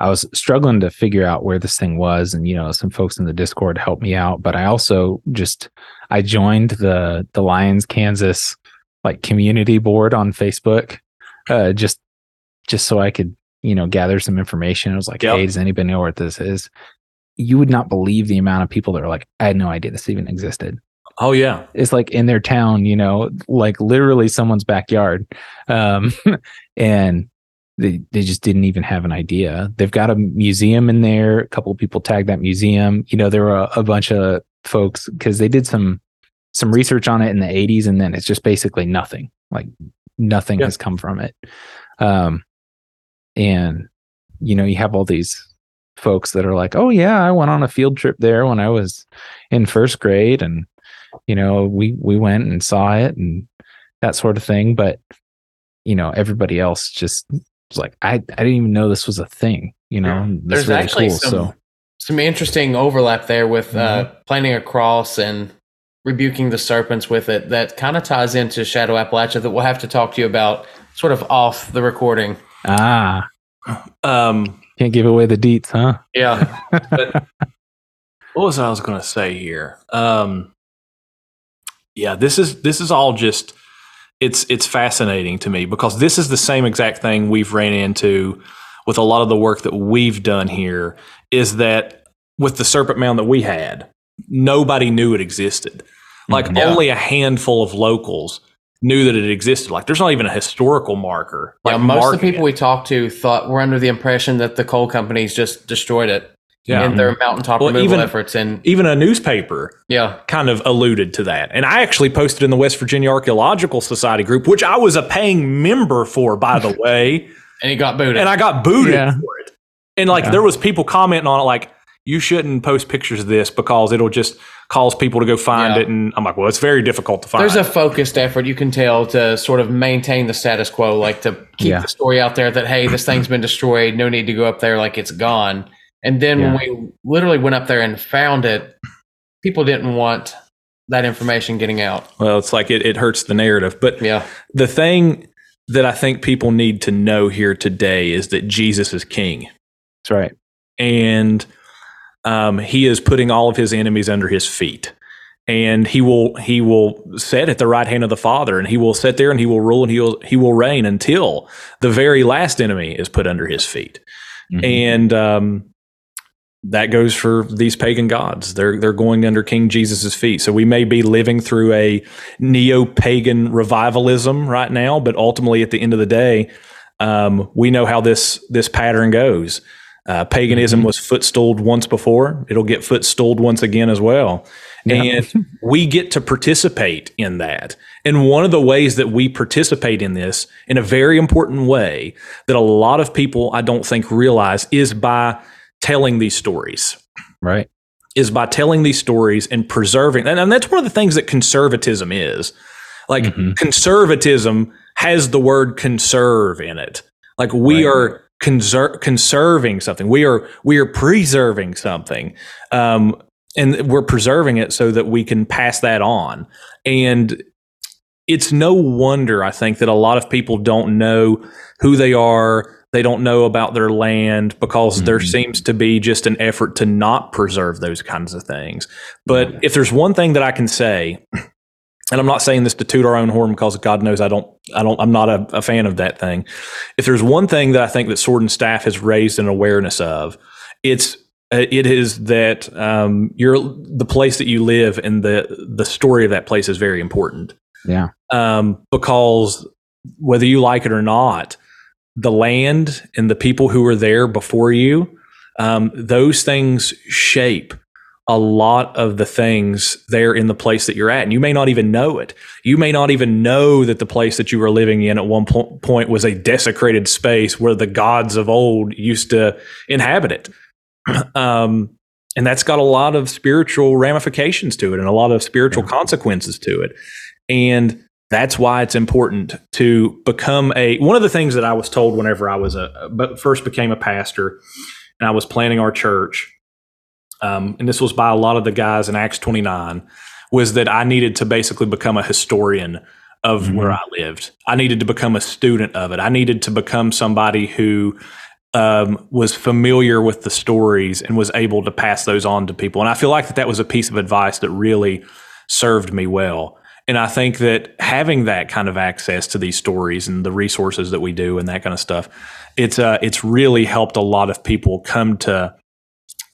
I was struggling to figure out where this thing was and you know, some folks in the Discord helped me out, but I also just I joined the the Lyons Kansas like community board on Facebook uh just just so I could, you know, gather some information. I was like, Yep. "Hey, does anybody know what this is?" You would not believe the amount of people that are like, "I had no idea this even existed." oh yeah. it's like in their town, you know, like literally someone's backyard. Um, and they, they just didn't even have an idea. They've got a museum in there. A couple of people tagged that museum. You know, there were a, a bunch of folks because they did some some research on it in the 80s and then it's just basically nothing. Like nothing Yeah. has come from it. Um, and you know, you have all these folks that are like, "Oh yeah, I went on a field trip there when I was in first grade and you know we we went and saw it and that sort of thing but you know everybody else just was like i i didn't even know this was a thing you know and there's really actually cool some so some interesting overlap there with uh, Mm-hmm. planting a cross and rebuking the serpents with it. That kind of ties into Shadow Appalachia that we'll have to talk to you about sort of off the recording. Ah Um can't give away the deets huh Yeah. what was I was going to say here? Um, yeah, this is this is all just it's it's fascinating to me because this is the same exact thing we've ran into with a lot of the work that we've done here. Is that with the Serpent Mound that we had, nobody knew it existed. Like. Yeah. only a handful of locals knew that it existed. Like there's not even a historical marker. Like yeah, most of the people it. we talked to thought were under the impression that the coal companies just destroyed it Yeah. in their mm-hmm. mountaintop Well, removal even- efforts. And even a newspaper yeah, kind of alluded to that. And I actually posted in the West Virginia Archaeological Society group, which I was a paying member for, by the way, and he got booted. and I got booted Yeah. for it. And like Yeah. there was people commenting on it like, you shouldn't post pictures of this because it'll just cause people to go find Yeah. it. And I'm like, well, it's very difficult to find. There's a focused effort you can tell to sort of maintain the status quo, like to keep Yeah. the story out there that hey, this thing's been destroyed, no need to go up there like it's gone. And then when we literally went up there and found it, people didn't want that information getting out. well, it's like it, it hurts the narrative. But Yeah, the thing that I think people need to know here today is that Jesus is king. that's right and um, he is putting all of his enemies under his feet. And he will he will sit at the right hand of the father and he will sit there and he will rule and he will he will reign until the very last enemy is put under his feet. Mhm. and um, that goes for these pagan gods. They're they're going under king jesus's feet. So we may be living through a neo-pagan revivalism right now but ultimately at the end of the day um, we know how this this pattern goes uh, paganism Mhm. was footstooled once before. It'll get footstooled once again as well. Yeah. And we get to participate in that. And one of the ways that we participate in this in a very important way that a lot of people I don't think realize is by telling these stories right is by telling these stories and preserving and, and that's one of the things that conservatism is Like Mhm. conservatism has the word conserve in it. Like we Right. are conser- conserving something. We are we are preserving something. Um, and we're preserving it so that we can pass that on. And it's no wonder I think that a lot of people don't know who they are. They don't know about their land because there Mhm. seems to be just an effort to not preserve those kinds of things. But if there's one thing that I can say, and I'm not saying this to toot our own horn because God knows I don't, I don't, I'm not a, a fan of that thing. If there's one thing that I think that Sword and Staff has raised an awareness of, it's uh, it is that um, you're the place that you live and the the story of that place is very important Yeah. um, because whether you like it or not, the land and the people who were there before you, um, those things shape a lot of the things there in the place that you're at. And you may not even know it. You may not even know that the place that you were living in at one po- point was a desecrated space where the gods of old used to inhabit it. um, and that's got a lot of spiritual ramifications to it and a lot of spiritual consequences to it. And that's why it's important to become a one of the things that I was told whenever I was a but first became a pastor and I was planning our church. Um, and this was by a lot of the guys in Acts 29 was that I needed to basically become a historian of Mhm. where I lived. I needed to become a student of it. I needed to become somebody who um, was familiar with the stories and was able to pass those on to people. And I feel like that that was a piece of advice that really served me well. And I think that having that kind of access to these stories and the resources that we do and that kind of stuff, it's uh, it's really helped a lot of people come to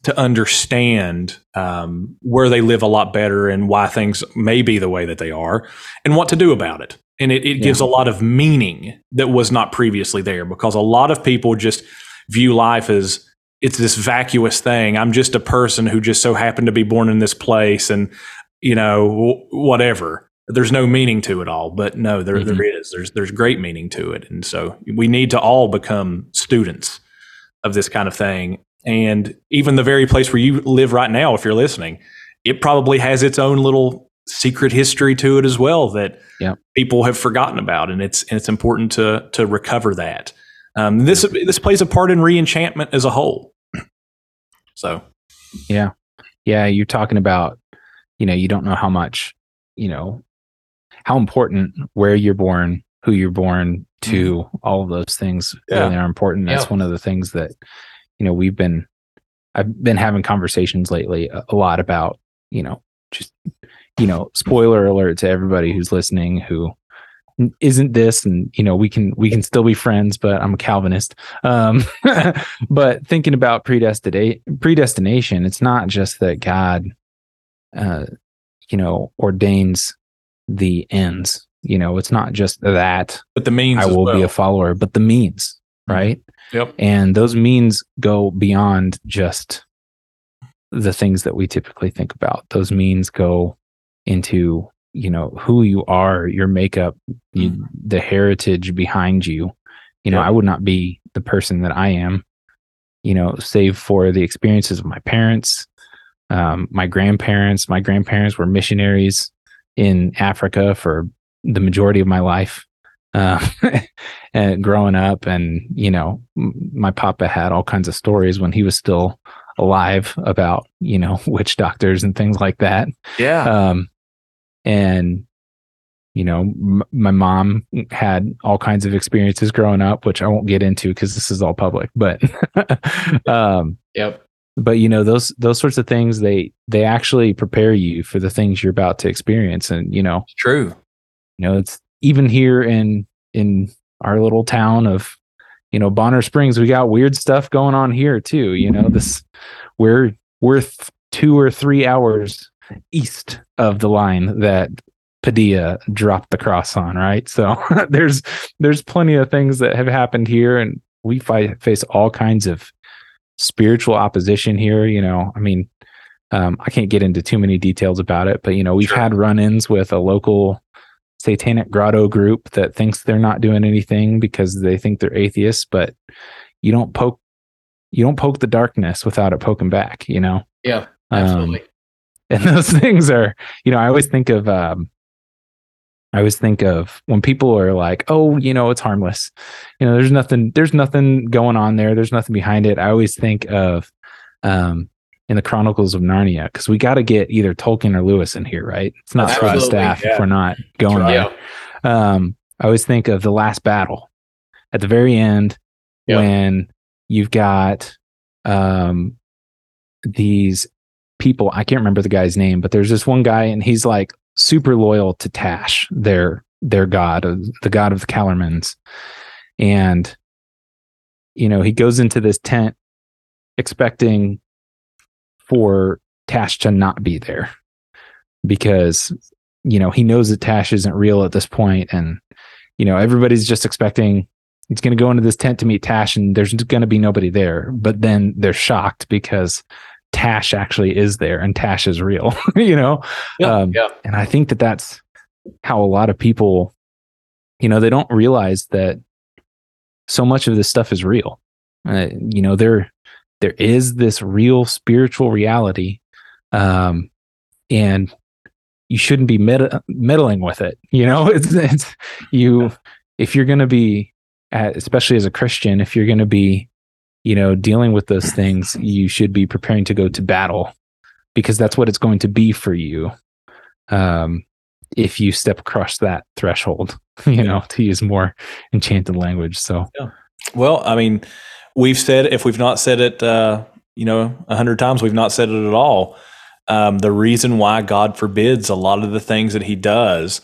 to understand um, where they live a lot better and why things may be the way that they are and what to do about it. And it, it gives a lot of meaning that was not previously there because a lot of people just view life as it's this vacuous thing. I'm just a person who just so happened to be born in this place and, you know, w- whatever. There's no meaning to it all, but no, there, Mhm. there is. There's there's great meaning to it, and so we need to all become students of this kind of thing. And even the very place where you live right now, if you're listening, it probably has its own little secret history to it as well that Yep. people have forgotten about, and it's and it's important to to recover that. Um, this this plays a part in reenchantment as a whole. So Yeah, yeah, you're talking about, you know, you don't know how much, you know, how important where you're born, who you're born to, all of those things Yeah. really are important. That's Yeah. one of the things that, you know, we've been, I've been having conversations lately a, a lot about, you know, just, you know, spoiler alert to everybody who's listening who isn't this and you know we can we can still be friends but i'm a calvinist. Um but thinking about predestination predestination it's not just that god uh you know ordains the ends you know it's not just that but the means i will be a follower but the means right Yep. and those means go beyond just the things that we typically think about those means go into you know who you are your makeup you, Mhm. the heritage behind you you know Yep. i would not be the person that i am you know save for the experiences of my parents um, my grandparents my grandparents were missionaries in africa for the majority of my life uh, and growing up and you know m- my papa had all kinds of stories when he was still alive about you know witch doctors and things like that Yeah. um and you know m- my mom had all kinds of experiences growing up which i won't get into because this is all public but um Yep. but you know those those sorts of things they they actually prepare you for the things you're about to experience and you know True. you know it's even here in in our little town of you know bonner springs we got weird stuff going on here too you know this we're we're th- two or three hours east of the line that padilla dropped the cross on right so there's there's plenty of things that have happened here and we fight, face all kinds of spiritual opposition here you know i mean um, i can't get into too many details about it but you know we've Sure. had run-ins with a local satanic grotto group that thinks they're not doing anything because they think they're atheists but you don't poke you don't poke the darkness without it poking back you know Yeah. Um, and those things are you know i always think of um I always think of when people are like, "Oh, you know, it's harmless. You know, there's nothing there's nothing going on there. There's nothing behind it." I always think of um in the Chronicles of Narnia because we got to get either Tolkien or Lewis in here, right? It's not for the staff yeah. if we're not going there. Um, I always think of the last battle at the very end Yeah. when you've got um these people. I can't remember the guy's name, but there's this one guy, and he's like super loyal to Tash, their their god, uh, the god of the Calormans, and you know he goes into this tent expecting for Tash to not be there because you know he knows that Tash isn't real at this point, and you know everybody's just expecting he's going to go into this tent to meet Tash, and there's going to be nobody there. But then they're shocked because Tash actually is there, and Tash is real. you know, Yeah, um, yeah. and I think that that's how a lot of people, you know, they don't realize that so much of this stuff is real. Uh, you know, there there is this real spiritual reality, um, and you shouldn't be med- meddling with it. You know, it's, it's you if you're going to be, especially as a Christian, if you're going to be, you know, dealing with those things, you should be preparing to go to battle because that's what it's going to be for you. Um, if you step across that threshold, you know, to use more enchanted language. So Well, I mean, we've said if we've not said it, uh, you know, a hundred times, we've not said it at all. Um, the reason why God forbids a lot of the things that He does,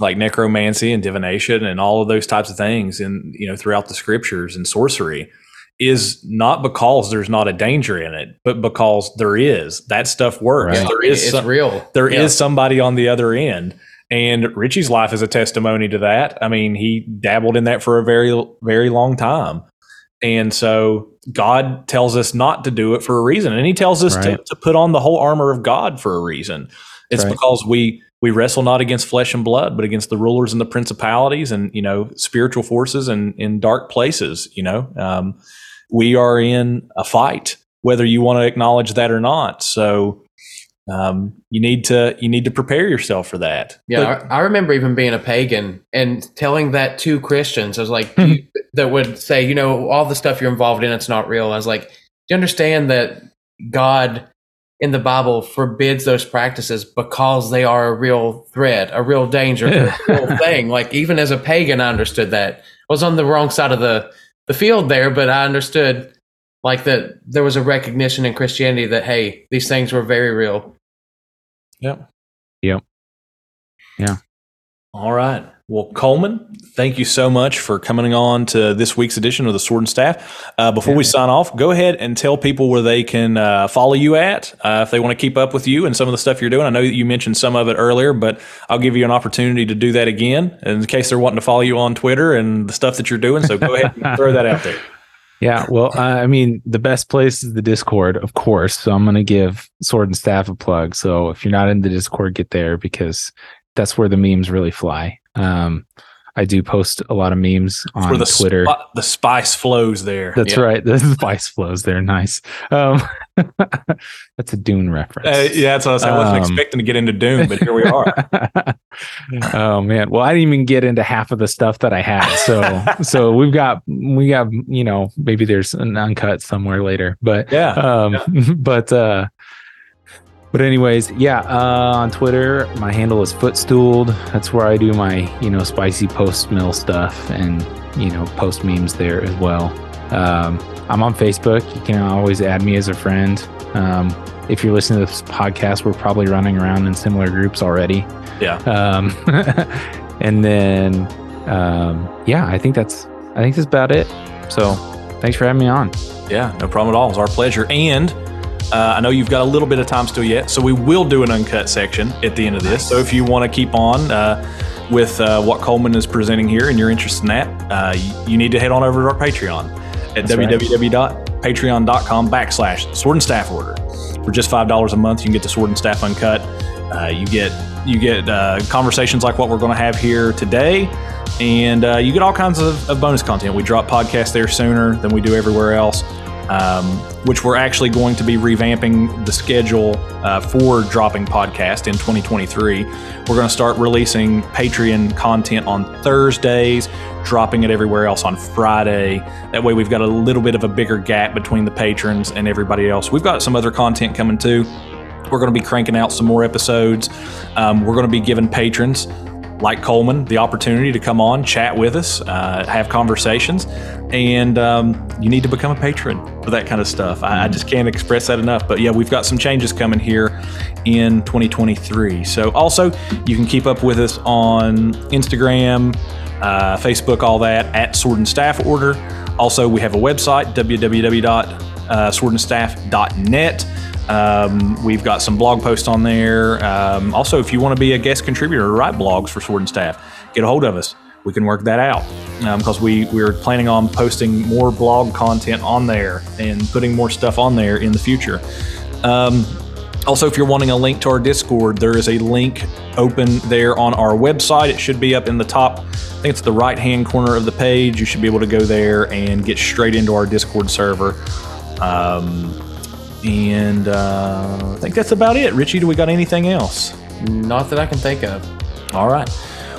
like necromancy and divination and all of those types of things, and you know, throughout the Scriptures and sorcery, is not because there's not a danger in it, but because there is. That stuff works. Right. There is it's some- real. there is Yeah. somebody on the other end. And Ritchie's life is a testimony to that. I mean, he dabbled in that for a very, very long time. And so God tells us not to do it for a reason. And he tells us to, to put on the whole armor of God for a reason. It's Right. because we we wrestle not against flesh and blood, but against the rulers and the principalities and, you know, spiritual forces and in dark places, you know. Um, we are in a fight, whether you want to acknowledge that or not. So um, you need to you need to prepare yourself for that. Yeah, But- I, I remember even being a pagan and telling that to Christians. I was like, you, that would say, you know, all the stuff you're involved in, it's not real. I was like, do you understand that God in the Bible forbids those practices because they are a real threat, a real danger, a real thing? Like even as a pagan, I understood that. I was on the wrong side of the the field there, but I understood like that there was a recognition in Christianity that hey, these things were very real. Yep. Yep. Yeah. All right. Well, Coleman, thank you so much for coming on to this week's edition of the Sword and Staff. Uh, before we sign off, go ahead and tell people where they can uh, follow you at uh, if they want to keep up with you and some of the stuff you're doing. I know that you mentioned some of it earlier, but I'll give you an opportunity to do that again in case they're wanting to follow you on Twitter and the stuff that you're doing. So go ahead and throw that out there. Yeah, well, I mean, the best place is the Discord, of course. So I'm going to give Sword and Staff a plug. So if you're not in the Discord, get there because that's where the memes really fly. Um, I do post a lot of memes on the Twitter. spi- the spice flows there. That's Yeah. right. The spice flows there. Nice. Um, that's a Dune reference. Uh, yeah, that's what I was, I wasn't Um, expecting to get into Dune, but here we are. oh man. Well, I didn't even get into half of the stuff that I had. So so we've got we got, you know, maybe there's an uncut somewhere later. But Yeah. um but uh but anyways, yeah, uh on Twitter, my handle is footstooled. That's where I do my, you know, spicy post mill stuff and, you know, post memes there as well. Um I'm on Facebook. You can always add me as a friend. Um if you're listening to this podcast, we're probably running around in similar groups already. Yeah. Um, and then, um, yeah, I think that's, I think that's about it. So thanks for having me on. Yeah, no problem at all. It's our pleasure. And uh, I know you've got a little bit of time still yet, so we will do an uncut section at the end of this. So if you want to keep on uh, with uh, what Coleman is presenting here and you're interested in that, uh, you, you need to head on over to our Patreon at That's www.patreon.com backslash sword and staff order. For just $5 a month, you can get the sword and staff uncut. Uh, you get you get uh, conversations like what we're going to have here today, and uh, you get all kinds of, of bonus content. We drop podcasts there sooner than we do everywhere else. Um, which we're actually going to be revamping the schedule uh, for dropping podcast in 2023. We're going to start releasing Patreon content on Thursdays, dropping it everywhere else on Friday. That way, we've got a little bit of a bigger gap between the patrons and everybody else. We've got some other content coming too. We're going to be cranking out some more episodes. Um, we're going to be giving patrons like Coleman the opportunity to come on, chat with us, uh, have conversations, and um, you need to become a patron for that kind of stuff. I, I, just can't express that enough. But yeah, we've got some changes coming here in 2023. So also, you can keep up with us on Instagram, uh, Facebook, all that at Sword and Staff Order. Also, we have a website, www.swordandstaff.net. Um, we've got some blog posts on there. Um, also, if you want to be a guest contributor or write blogs for Sword and Staff, get a hold of us. We can work that out because um, we we're planning on posting more blog content on there and putting more stuff on there in the future. Um, also, if you're wanting a link to our Discord, there is a link open there on our website. It should be up in the top. I think it's the right hand corner of the page. You should be able to go there and get straight into our Discord server. Um, and uh, I think that's about it. Ritchie, do we got anything else? Not that I can think of. All right.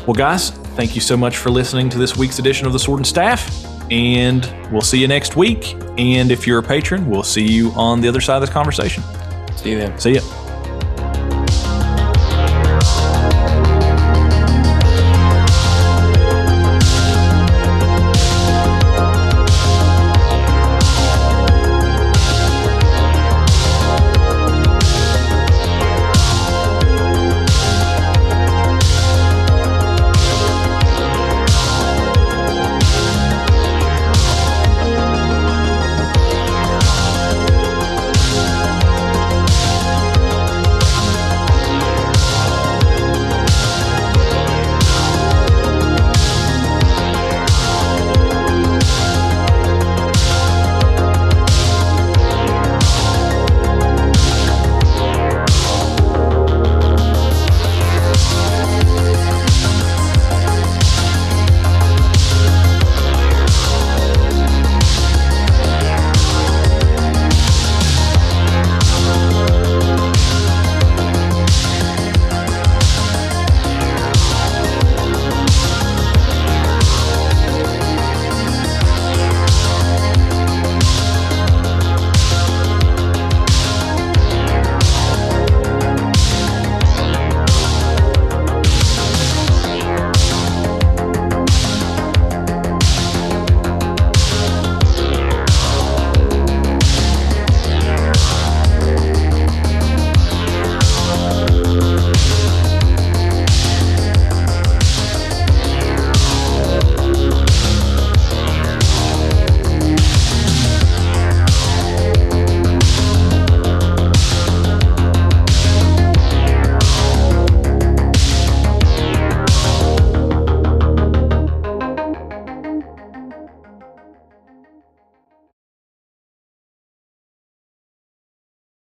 Well, guys, thank you so much for listening to this week's edition of the Sword and Staff. And we'll see you next week. And if you're a patron, we'll see you on the other side of this conversation. See you then. See you.